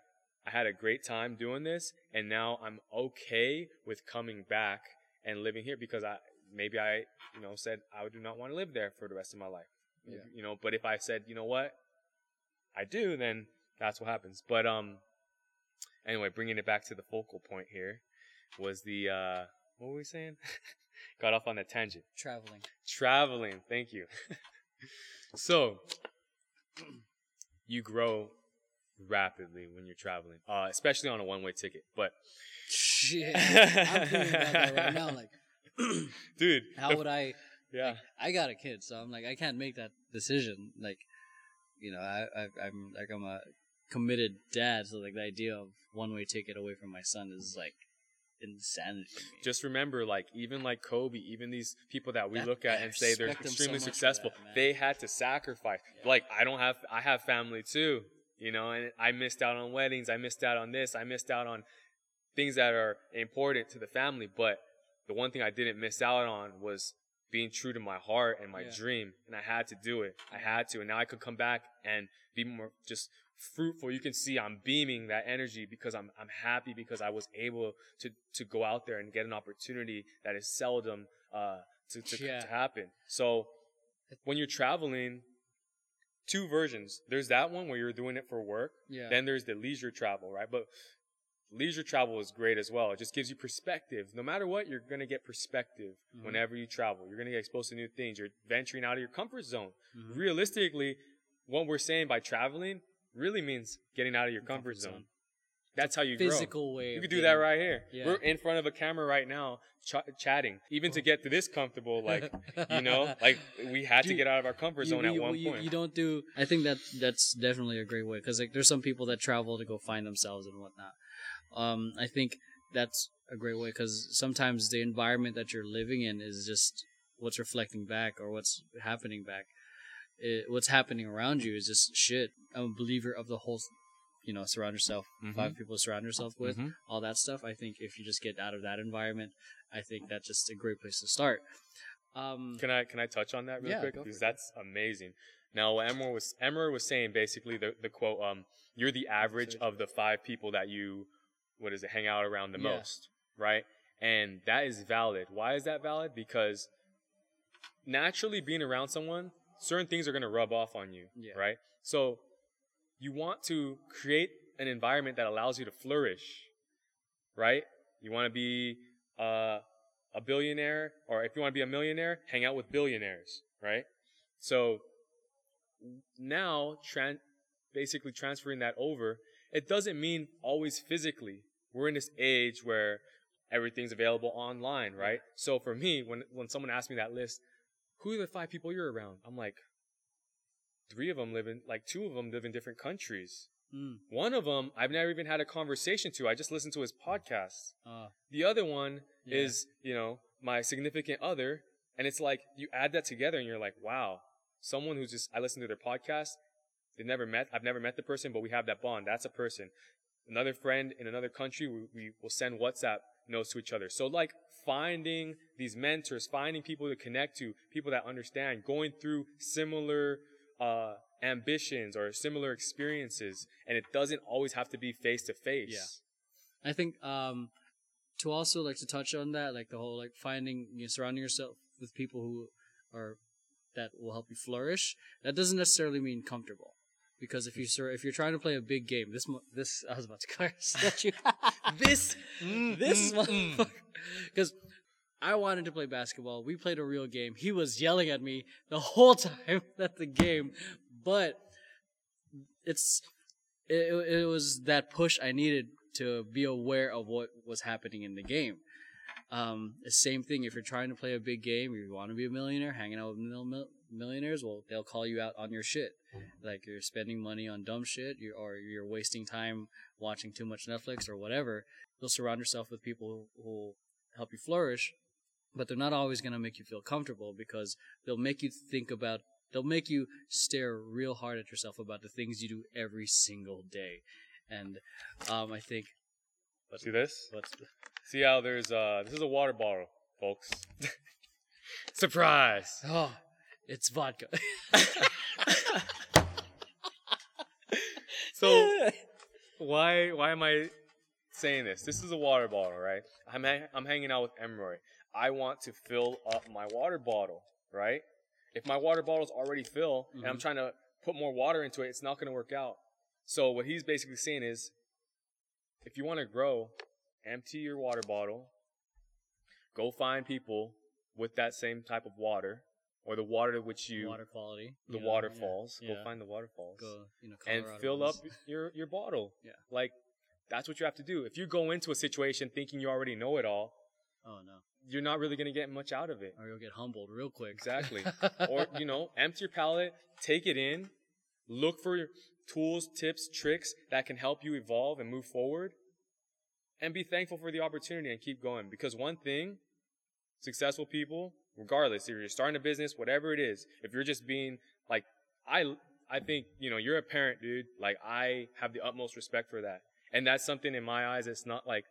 A: I had a great time doing this and now I'm okay with coming back and living here because I maybe I, you know, said I do not want to live there for the rest of my life.
B: Yeah.
A: You know, but if I said, you know what, I do, then that's what happens. But um, anyway, bringing it back to the focal point here was the uh, what were we saying? [LAUGHS] Got off on a tangent.
B: Traveling.
A: Traveling. Thank you. [LAUGHS] so you grow rapidly when you're traveling, uh, especially on a one-way ticket. But
B: Shit. [LAUGHS] I'm thinking about that right now. Like,
A: dude,
B: how would I?
A: yeah,
B: I got a kid, so I'm like, I can't make that decision. Like, you know, I, I I'm like I'm a committed dad, so like the idea of one way ticket away from my son is like insanity.
A: just remember, like even like Kobe, even these people that we
B: That-
A: look at
B: I
A: and say they're
B: them so
A: extremely successful,
B: that,
A: they had to sacrifice.
B: Yeah.
A: Like I don't have, I have family too, you know, and I missed out on weddings, I missed out on this, I missed out on things that are important to the family. But the one thing I didn't miss out on was being true to my heart and my
B: Yeah.
A: dream, and I had to do it. I had to, and now I could come back and be more just fruitful. You can see I'm beaming that energy because I'm I'm happy because I was able to to go out there and get an opportunity that is seldom uh to to,
B: Yeah.
A: to happen. So when you're traveling, two versions. There's that one where you're doing it for work.
B: yeah.
A: Then there's the leisure travel, right? But leisure travel is great as well. It just gives you perspective. No matter what, you're going to get perspective
B: Mhm.
A: whenever you travel. You're going to get exposed to new things. You're venturing out of your comfort zone.
B: Mhm.
A: Realistically, what we're saying by traveling really means getting out of your comfort, zone. That's how you grow.
B: Physical way.
A: You could do that right here.
B: Yeah.
A: We're in front of a camera right now, ch- chatting. Even to get to this comfortable, like you [LAUGHS] know, like we had to get out of our comfort
B: you,
A: zone at
B: you-
A: one
B: you-
A: point.
B: You don't do. I think that that's definitely a great way because like there's some people that travel to go find themselves and whatnot. Um, I think that's a great way because sometimes the environment that you're living in is just what's reflecting back or what's happening back. It, what's happening around you is just shit. I'm a believer of the whole. You know, surround yourself.
A: Mhm.
B: Five people surround yourself with.
A: Mhm.
B: All that stuff. I think if you just get out of that environment, I think that's just a great place to start. Um,
A: Can I can I touch on that real
B: Yeah,
A: quick? Because that's amazing. Now, what Emmer was Emmer was saying basically the the quote um you're the average of the five people that you what is it hang out around the
B: Yeah.
A: most, right? And that is valid. Why is that valid? Because naturally being around someone, certain things are going to rub off on you,
B: Yeah.
A: right? So you want to create an environment that allows you to flourish, right? You want to be uh, a billionaire, or if you want to be a millionaire, hang out with billionaires, right? So now, tran- basically transferring that over, it doesn't mean always physically. We're in this age where everything's available online, right? So for me, when when someone asks me that list, who are the five people you're around? I'm like, three of them live in, like two of them live in different countries.
B: Mm.
A: One of them I've never even had a conversation to. I just listened to his podcast.
B: Uh,
A: The other one
B: Yeah.
A: is, you know, my significant other. And it's like, you add that together and you're like, wow, someone who's just, I listen to their podcast. They've never met, I've never met the person, but we have that bond. That's a person. Another friend in another country, we, we will send WhatsApp notes to each other. So like finding these mentors, finding people to connect to, people that understand, going through similar, uh, ambitions or similar experiences. And it doesn't always have to be face to face. Yeah.
B: I think um, to also like to touch on that, like the whole like finding you know, surrounding yourself with people who are that will help you flourish. That doesn't necessarily mean comfortable, because if you sur- if you're trying to play a big game, this mo- this I was about to [LAUGHS] curse at you. [LAUGHS]
A: This,
B: this motherfucker, because I wanted to play basketball. We played a real game. He was yelling at me the whole [LAUGHS] time at the game, but it's it, it was that push I needed to be aware of what was happening in the game. Um, the same thing if you're trying to play a big game, you want to be a millionaire, hanging out with mil- millionaires, well, they'll call you out on your shit. Like you're spending money on dumb shit, you or you're wasting time watching too much Netflix or whatever. You'll surround yourself with people who will help you flourish, but they're not always going to make you feel comfortable because they'll make you think about they'll make you stare real hard at yourself about the things you do every single day. And um, I think Let's
A: See this?
B: the,
A: See how there's uh this is a water bottle, folks. [LAUGHS] Surprise.
B: oh, it's vodka. [LAUGHS] [LAUGHS]
A: So why why am I saying this? This is a water bottle, right? I'm hang- I'm hanging out with Emroy. I want to fill up my water bottle, right? If my water bottle's already full and I'm
B: Mhm.
A: trying to put more water into it, it's not going to work out. So what he's basically saying is if you want to grow, empty your water bottle. Go find people with that same type of water or the water to which you
B: water quality.
A: the
B: you know,
A: waterfalls.
B: Yeah,
A: Go find the waterfalls
B: Go, you know,
A: and fill up [LAUGHS] your your bottle.
B: Yeah.
A: Like that's what you have to do. If you go into a situation thinking you already know it all,
B: Oh no,
A: you're not really going to get much out of it.
B: or you'll get humbled real quick.
A: Exactly. [LAUGHS] or you know, empty your palate, take it in, look for tools, tips, tricks that can help you evolve and move forward, and be thankful for the opportunity and keep going. Because one thing, successful people, regardless if you're starting a business, whatever it is, if you're just being like I, I think you know you're a parent, dude. Like I have the utmost respect for that, and that's something in my eyes. It's not like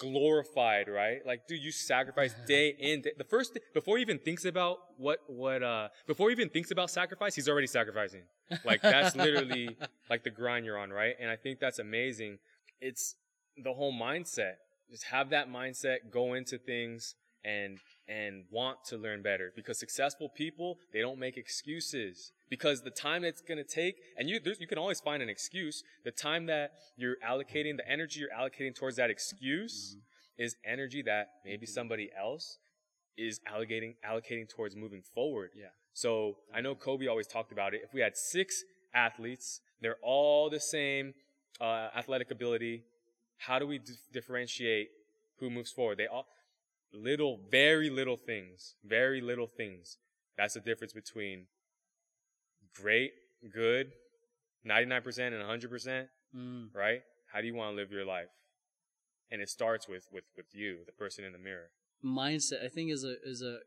A: glorified, right? Like, dude, you sacrifice day in, day. The first, th- before he even thinks about what, what, uh, before he even thinks about sacrifice, he's already sacrificing. Like, that's literally [LAUGHS] like the grind you're on, right? And I think that's amazing. It's the whole mindset. Just have that mindset, go into things and, and want to learn better because successful people, they don't make excuses because the time it's going to take, and you, you can always find an excuse. The time that you're allocating, the energy you're allocating towards that excuse is energy that maybe somebody else is allocating, allocating towards moving forward.
B: Yeah.
A: So I know Kobe always talked about it. If we had six athletes, they're all the same, uh, athletic ability. How do we d- differentiate who moves forward? They all, little, very little things, very little things. That's the difference between great, good, 99% and 100%,
B: Mm.
A: right? How do you want to live your life? And it starts with, with, with you, the person in the mirror.
B: mindset I think is a is a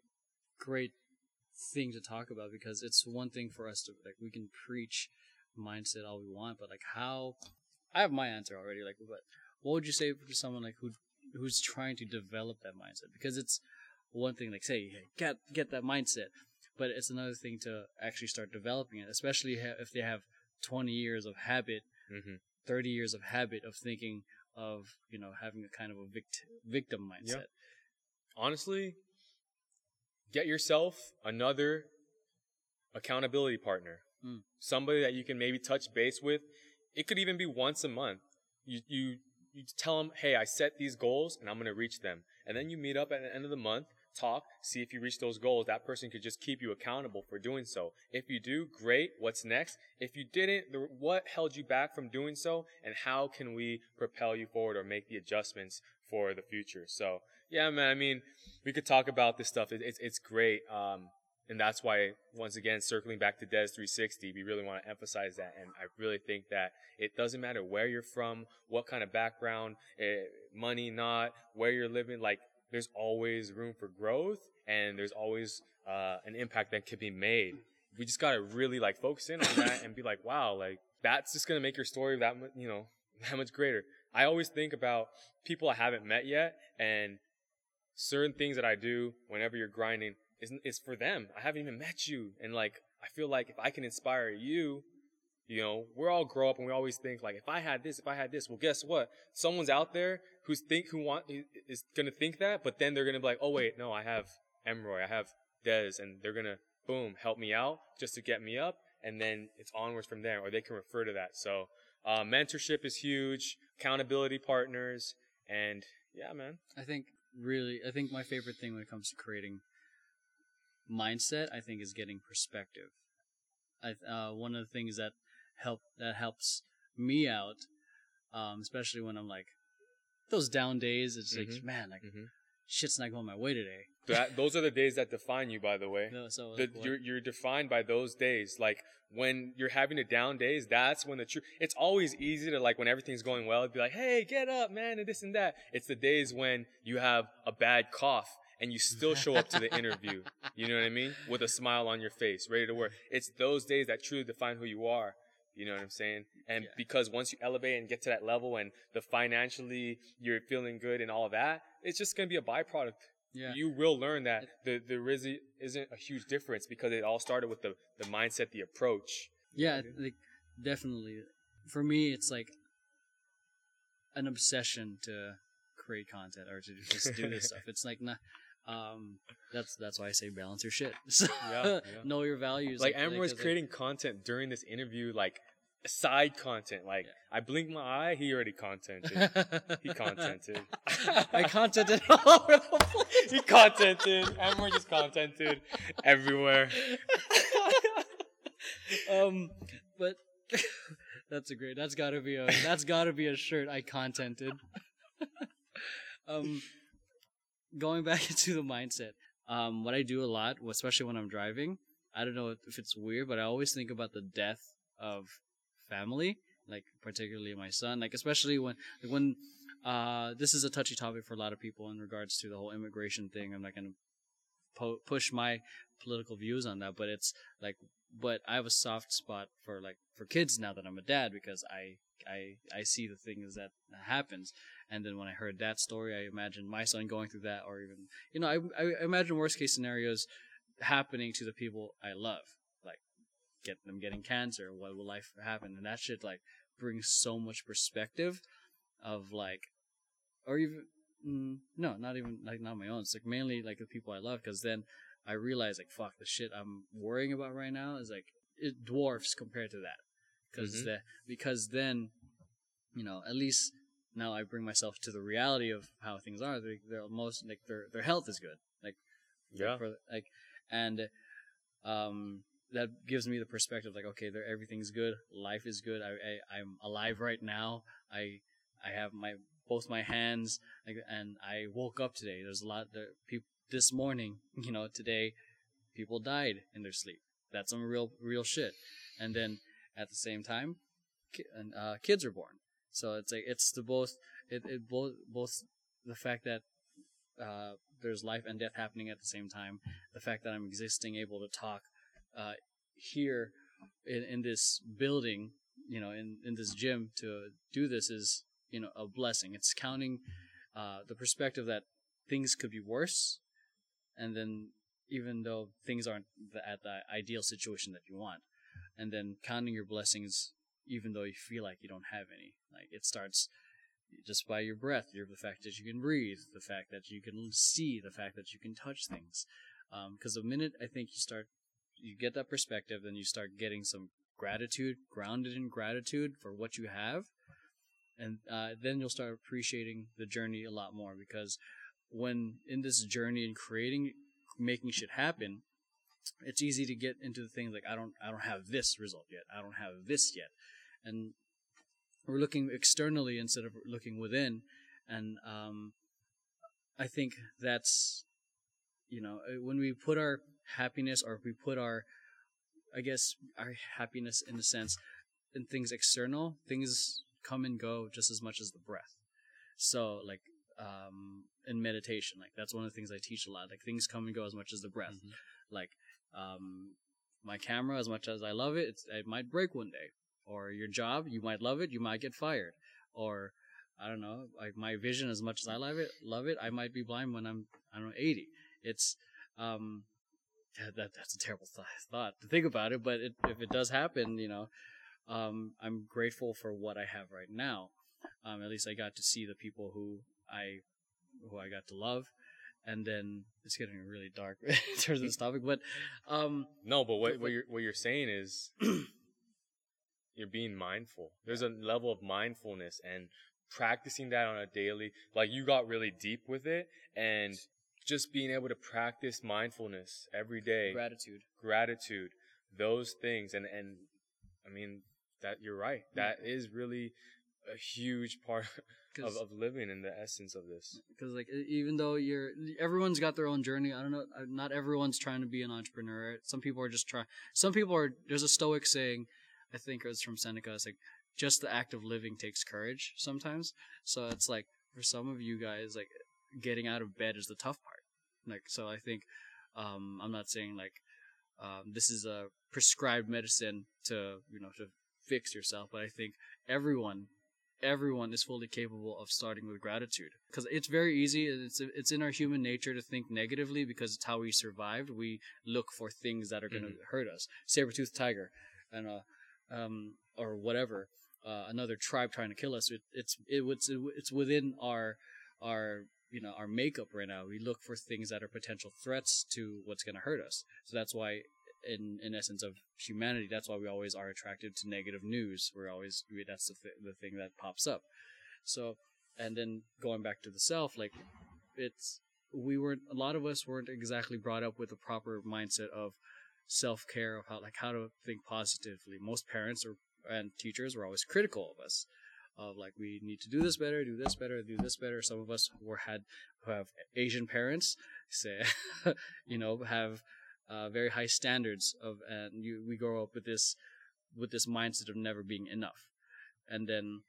B: great thing to talk about because it's one thing for us to like we can preach mindset all we want, but like how I have my answer already. Like, but what would you say for someone like who who's trying to develop that mindset? Because it's one thing like say hey, get get that mindset, but it's another thing to actually start developing it, especially if they have 20 years of habit,
A: hmm
B: 30 years of habit of thinking of you know having a kind of a vict- victim mindset.
A: honestly, get yourself another accountability partner.
B: Mm.
A: Somebody that you can maybe touch base with. It could even be once a month. You, you, you tell them, hey, I set these goals and I'm going to reach them. And then you meet up at the end of the month, talk, see if you reach those goals. That person could just keep you accountable for doing so. If you do, great. What's next? If you didn't, what held you back from doing so? And how can we propel you forward or make the adjustments for the future? So, yeah, man, I mean, we could talk about this stuff. It, it's, it's great. Um, and that's why once again circling back to Des 360, we really want to emphasize that. And I really think that it doesn't matter where you're from, what kind of background, eh, money, not where you're living. Like there's always room for growth, and there's always uh, an impact that can be made. We just gotta really like focus in on that [COUGHS] and be like, wow, like that's just gonna make your story that much, you know, that much greater. I always think about people I haven't met yet and certain things that I do whenever you're grinding is, is for them. I haven't even met you. And like, I feel like if I can inspire you, you know, we're all grow up and we always think like, if I had this, if I had this, well, guess what? Someone's out there who's think, who want, is gonna think that, but then they're gonna be like, oh wait, no, I have Emroy, I have Des, and they're gonna, boom, help me out just to get me up. And then it's onwards from there, or they can refer to that. So, uh, mentorship is huge, accountability partners, and yeah, man.
B: I think really, I think my favorite thing when it comes to creating mindset, I think, is getting perspective. I uh, one of the things that help that helps me out, um, especially when I'm like those down days. It's mm-hmm. like, man, like mm-hmm. shit's not going my way today.
A: That, those are the days that define you, by the way. No, so the, you're you're defined by those days. Like when you're having a down days, that's when the truth. It's always easy to like when everything's going well, be like, "Hey, get up, man," and this and that. It's the days when you have a bad cough and you [LAUGHS] still show up to the interview. You know what I mean? With a smile on your face, ready to work. It's those days that truly define who you are. You know what I'm saying? And yeah. because once you elevate and get to that level and the financially you're feeling good and all of that, it's just going to be a byproduct. Yeah. You will learn that the, there is, isn't a huge difference because it all started with the, the mindset, the approach.
B: Yeah, like, definitely. For me, it's like an obsession to create content or to just do this [LAUGHS] stuff. It's like, nah, um, that's that's why I say balance your shit. So [LAUGHS] yeah, yeah. know your values.
A: Like, like was creating like, content during this interview, like side content. Like yeah. I blink my eye, he already contented. he [LAUGHS] contented.
B: I contented [LAUGHS] all over the place.
A: He contented. Emroy just contented everywhere.
B: um, but that's a great. That's gotta be a. That's gotta be a shirt. I contented. um going back [LAUGHS] into the mindset, um, what I do a lot, especially when I'm driving, I don't know if it's weird, but I always think about the death of family, like particularly my son, like especially when like when uh, this is a touchy topic for a lot of people in regards to the whole immigration thing. I'm not gonna po- push my political views on that, but it's like, but I have a soft spot for like for kids now that I'm a dad because I I I see the things that happens. And then when I heard that story, I imagined my son going through that, or even you know, I I imagine worst case scenarios happening to the people I love, like get them getting cancer. What will life happen? And that shit like brings so much perspective of like, or even mm, no, not even like not my own. It's like mainly like the people I love, because then I realize like fuck the shit I'm worrying about right now is like it dwarfs compared to that because mm-hmm. the because then you know at least now I bring myself to the reality of how things are. They, they're most like their their health is good. Like
A: yeah,
B: for, like and um that gives me the perspective like okay, there everything's good. Life is good. I, I I'm alive right now. I I have my both my hands like, and I woke up today. There's a lot people this morning, [LAUGHS] you know, today people died in their sleep. That's some real real shit. And then at the same time, uh, kids are born. So it's like it's the both it, it both both the fact that uh, there's life and death happening at the same time, the fact that I'm existing, able to talk uh, here in, in this building, you know, in, in this gym to do this is you know a blessing. It's counting uh, the perspective that things could be worse, and then even though things aren't at the ideal situation that you want, and then counting your blessings even though you feel like you don't have any. Like it starts just by your breath, your the fact that you can breathe, the fact that you can see, the fact that you can touch things. Because um, the minute I think you start, you get that perspective, then you start getting some gratitude, grounded in gratitude for what you have, and uh, then you'll start appreciating the journey a lot more. Because when in this journey and creating, making shit happen, it's easy to get into the things like I don't I don't have this result yet. I don't have this yet. And we're looking externally instead of looking within. And um, I think that's you know uh, when we put our happiness or if we put our I guess our happiness in a sense in things external, things come and go just as much as the breath. So like um in meditation, like that's one of the things I teach a lot. Like things come and go as much as the breath.
A: Mm-hmm.
B: Like um my camera as much as I love it, it's, it might break one day. Or your job, you might love it, you might get fired. Or I don't know, like my vision as much as I love it, love it, I might be blind when I'm I don't know 80. It's um that that's a terrible th- thought to think about it, but it, if it does happen, you know, um, I'm grateful for what I have right now. Um, at least I got to see the people who I who I got to love, and then it's getting really dark [LAUGHS] in terms of this topic. But um,
A: No, but what, what you're what you're saying is [CLEARS THROAT] you're being mindful. There's a level of mindfulness and practicing that on a daily like you got really deep with it and just being able to practice mindfulness every day,
B: gratitude.
A: gratitude, those things and and I mean that you're right. That is really a huge part [LAUGHS] of, of living in the essence of this.
B: Because like even though you're everyone's got their own journey. I don't know. uh, Not everyone's trying to be an entrepreneur. Some people are just trying. Some people are. There's a Stoic saying, I think it was from Seneca. It's like just the act of living takes courage sometimes. So it's like for some of you guys, like getting out of bed is the tough part. Like so, I think um, I'm not saying like um, this is a prescribed medicine to you know to fix yourself, but I think everyone everyone is fully capable of starting with gratitude because it's very easy it's it's in our human nature to think negatively because it's how we survived we look for things that are going to
A: Mhm.
B: hurt us saber-toothed tiger and uh um or whatever uh, another tribe trying to kill us it, it's it, it's it's within our our you know our makeup right now. We look for things that are potential threats to what's going to hurt us. So that's why in in essence of humanity that's why we always are attracted to negative news. We're always we, that's the, th- the thing that pops up. So and then going back to the self like it's we weren't a lot of us weren't exactly brought up with the proper mindset of self-care of how like how to think positively. Most parents or and teachers were always critical of us of like we need to do this better do this better do this better. Some of us were had who have asian parents say [LAUGHS] you know have uh, very high standards of and you we grow up with this with this mindset of never being enough. And then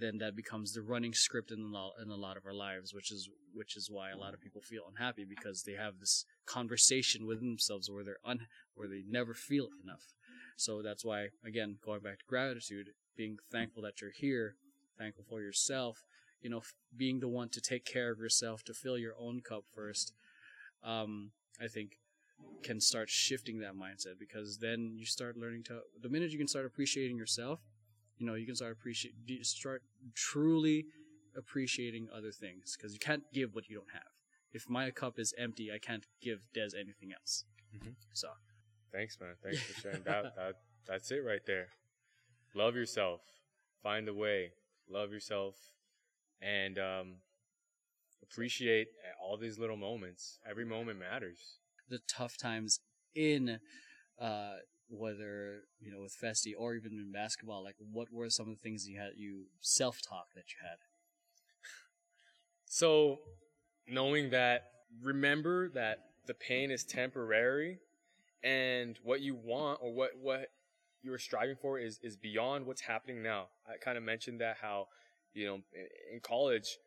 B: then that becomes the running script in a lot in a lot of our lives which is which is why a lot of people feel unhappy because they have this conversation with themselves where they're un where they never feel enough. So that's why again going back to gratitude being thankful that you're here thankful for yourself you know being the one to take care of yourself to fill your own cup first um i think can start shifting that mindset because then you start learning to the minute you can start appreciating yourself you know you can start appreciate start truly appreciating other things because you can't give what you don't have if my cup is empty i can't give des anything else
A: Mhm.
B: so
A: Thanks, man. Thanks for sharing [LAUGHS] that. That that's it right there. Love yourself. Find a way. Love yourself, and um, appreciate all these little moments. Every moment matters.
B: the tough times in uh whether you know with Festi or even in basketball like what were some of the things you had you self-talk that you had
A: So, knowing that, remember that the pain is temporary, and what you want or what what you're striving for is is beyond what's happening now. I kind of mentioned that how, you know, in- in college,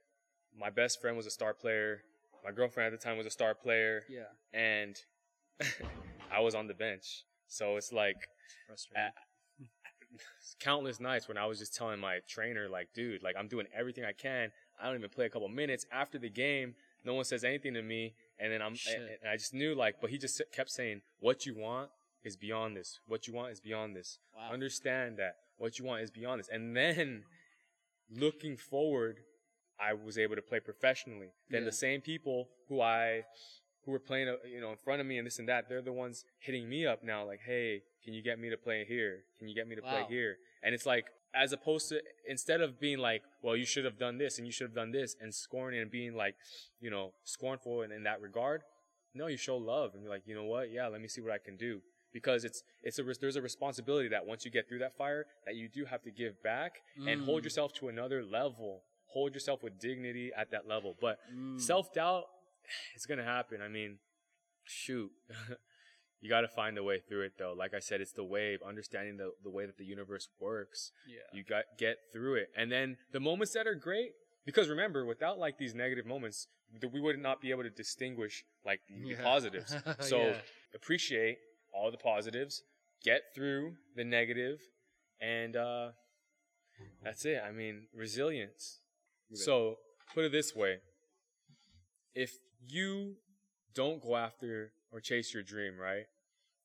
A: my best friend was a star player. My girlfriend at the time was a star player,
B: yeah
A: and [LAUGHS] I was on the bench. So it's like
B: frustrating uh, [LAUGHS]
A: countless nights when I was just telling my trainer, like, dude, like I'm doing everything I can. I don't even play a couple minutes after the game. No one says anything to me, and then I'm, and and I just knew, like, but he just kept saying, what you want is beyond this. What you want is beyond this.
B: wow
A: Understand that what you want is beyond this. And then looking forward, I was able to play professionally. Then
B: Yeah.
A: the same people who I who were playing, uh, you know, in front of me and this and that, they're the ones hitting me up now, like, hey, can you get me to play here? Can you get me to play here? And it's like, as opposed to instead of being like, well, you should have done this and you should have done this, and scorning and being like, you know, scornful in, in that regard. No, you show love and be like, you know what? Yeah, let me see what I can do because it's it's a there's a responsibility that once you get through that fire, that you do have to give back and hold
B: Mm.
A: yourself to another level. Hold yourself with dignity at that level. But
B: Mm.
A: self doubt, [SIGHS] it's gonna happen. I mean, shoot, [LAUGHS] You got to find a way through it, though. Like I said, it's the wave, understanding the, the way that the universe works.
B: Yeah.
A: You got get through it, and then the moments that are great. Because remember, without like these negative moments, we would not be able to distinguish like the
B: Yeah.
A: positives. [LAUGHS] So
B: Yeah.
A: appreciate all the positives, get through the negative, and uh, that's it. I mean, resilience. So put it this way: if you don't go after or chase your dream, right,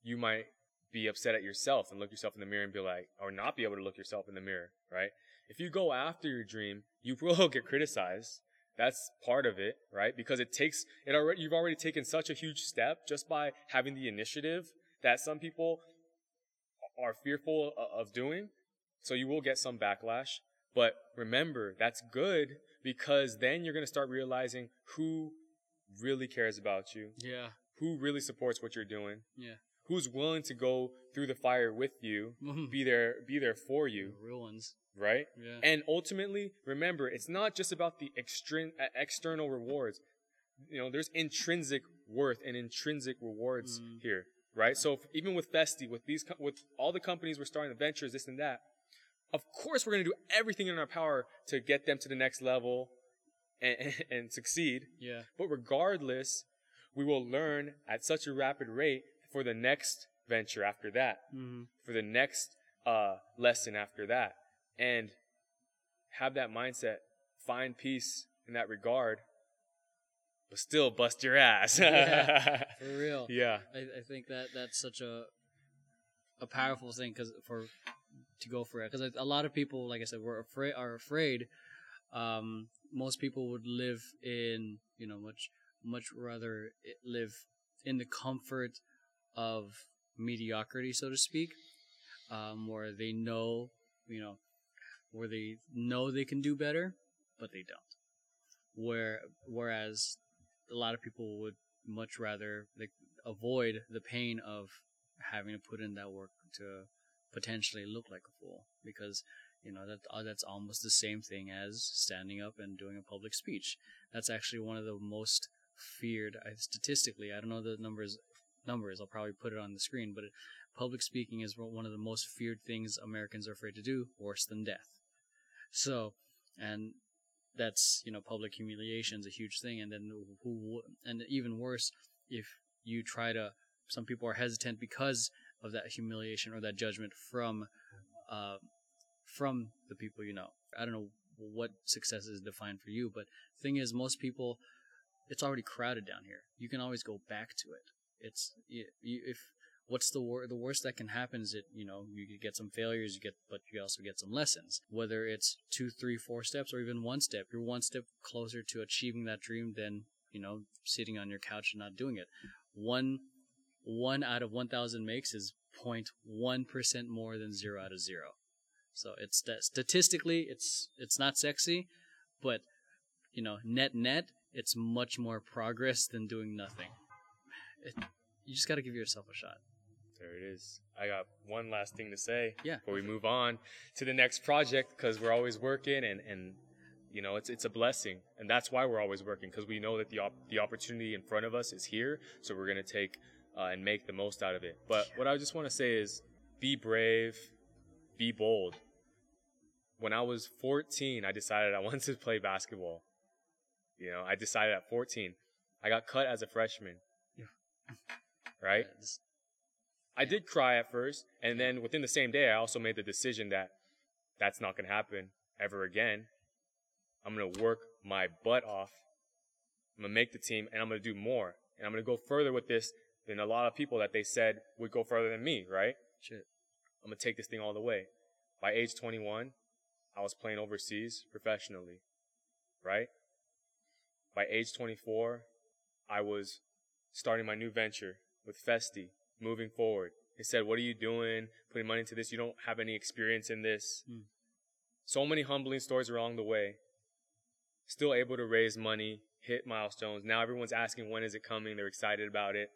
A: you might be upset at yourself and look yourself in the mirror and be like, or not be able to look yourself in the mirror, right? If you go after your dream, you [LAUGHS] will get criticized. That's part of it, right? Because it takes it already. You've already taken such a huge step just by having the initiative that some people are fearful of doing. So you will get some backlash. But remember, that's good because then you're going to start realizing who really cares about you,
B: Yeah.
A: who really supports what you're doing,
B: Yeah.
A: who's willing to go through the fire with you,
B: Mhm.
A: be there, be there for
B: The
A: you,
B: real ones.
A: right?
B: Yeah.
A: And ultimately, remember, it's not just about the extrin- external rewards. You know, there's intrinsic worth and intrinsic rewards
B: Mm.
A: here, right? So if, even with Festi, with these, co- with all the companies we're starting, the ventures, this and that, of course we're going to do everything in our power to get them to the next level and, [LAUGHS] and succeed.
B: yeah.
A: But regardless, we will learn at such a rapid rate for the next venture after that
B: Mm-hmm.
A: for the next uh, lesson after that and have that mindset find peace in that regard but still bust your ass
B: Yeah. [LAUGHS] For real.
A: yeah
B: I, I think that that's such a a powerful thing because for to go for it because a lot of people, like I said, were afraid are afraid. Um, most people would live in you know much much rather live in the comfort of mediocrity, so to speak, um, where they know you know where they know they can do better, but they don't. Where whereas a lot of people would much rather like avoid the pain of having to put in that work to potentially look like a fool because you know that uh, that's almost the same thing as standing up and doing a public speech. That's actually one of the most feared statistically i don't know the numbers numbers i'll probably put it on the screen but public speaking is one of the most feared things americans are afraid to do worse than death. So and that's you know public humiliation is a huge thing and then who and even worse if you try to some people are hesitant because of that humiliation or that judgment from uh, from the people you know. I don't know what success is defined for you but thing is most people it's already crowded down here. You can always go back to it. It's if what's the wor- the worst that can happen is that you know you get some failures you get but you also get some lessons. Whether it's two three four steps or even one step you're one step closer to achieving that dream than you know sitting on your couch and not doing it. One one out of 1000 makes is 0.1% more than 0 out of 0 so it's that statistically it's it's not sexy but you know net net it's much more progress than doing nothing. It, you just got to give yourself a shot.
A: There it is. I got one last thing to say
B: Yeah.
A: before we move on to the next project because we're always working and and you know it's it's a blessing. And that's why we're always working because we know that the op- the opportunity in front of us is here so we're going to take uh, and make the most out of it. But what i just want to say is be brave be bold when i was 14 i decided i [LAUGHS] wanted to play basketball you know i decided at 14 i got cut as a freshman
B: Yeah. [LAUGHS]
A: right
B: this-
A: I did cry at first, and then within the same day, I also made the decision that that's not going to happen ever again. I'm going to work my butt off. I'm going to make the team, and I'm going to do more. And I'm going to go further with this than a lot of people that they said would go further than me, right?
B: shit
A: I'm to take this thing all the way. By age 21, I was playing overseas professionally, right? By age 24, I was starting my new venture with Festi, moving forward. They said, What are you doing? Putting money into this? You don't have any experience in this.
B: Hmm.
A: So many humbling stories along the way. Still able to raise money, hit milestones. Now everyone's asking, When is it coming? They're excited about it.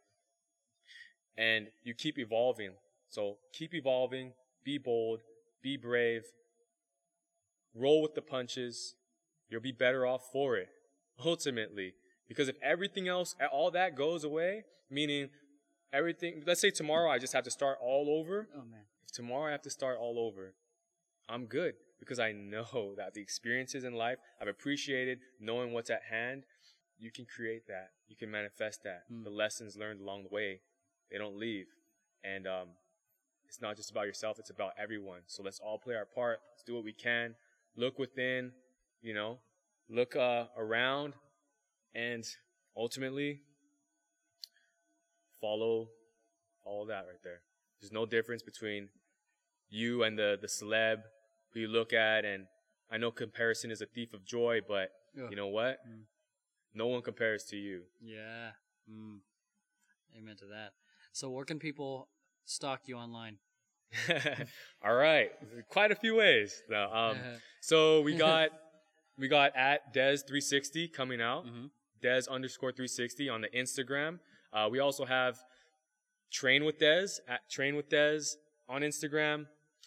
A: And you keep evolving. So keep evolving, be bold, be brave, roll with the punches. You'll be better off for it, ultimately. Because if everything else, all that goes away, meaning everything. Let's say tomorrow I just have to start all over.
B: Oh man.
A: If tomorrow I have to start all over, I'm good because I know [LAUGHS] that the experiences in life I've appreciated, knowing what's at hand, you can create that. You can manifest that.
B: Mm.
A: The lessons learned along the way, they don't leave. And um, it's not just about yourself, it's about everyone. So let's all play our part. Let's do what we can. Look within, you know, look uh, around, and ultimately follow all that right there. There's no difference between you and the the celeb who you look at, and I know comparison is a thief of joy, but
B: Ugh.
A: you know what?
B: Mm.
A: No one compares to you.
B: Yeah. Mm. Amen to that. So where can people stalk you online? [LAUGHS]
A: All right, quite a few ways. No, um, [LAUGHS] so we got we got at Des360 coming out.
B: Mhm.
A: Des underscore 360 on the Instagram. Uh, we also have Train with Des at Train with Des on Instagram.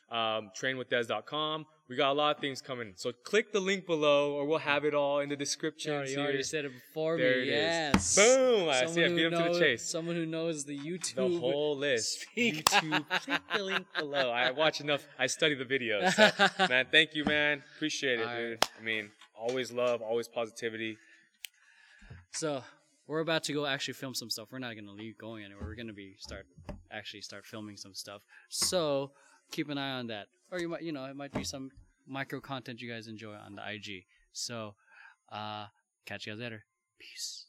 A: Um, trainwithdes.com. We got a lot of things coming. So click the link below, or we'll have it all in the description.
B: Sorry, you already said it before
A: There
B: me.
A: it is.
B: yes.
A: Boom! I
B: Someone
A: see. I beat him to the chase.
B: Someone who knows the YouTube.
A: The whole list. [LAUGHS]
B: Speak.
A: YouTube. Click the link below. I watch enough. I study the videos. So, [LAUGHS] man, thank you, man. Appreciate it,
B: All
A: dude.
B: right.
A: I mean, always love, always positivity.
B: So we're about to go actually film some stuff. We're not gonna leave going anywhere. We're gonna be start actually start filming some stuff. So keep an eye on that. Or you might you know, it might be some micro content you guys enjoy on the IG. So uh catch you guys later. Peace.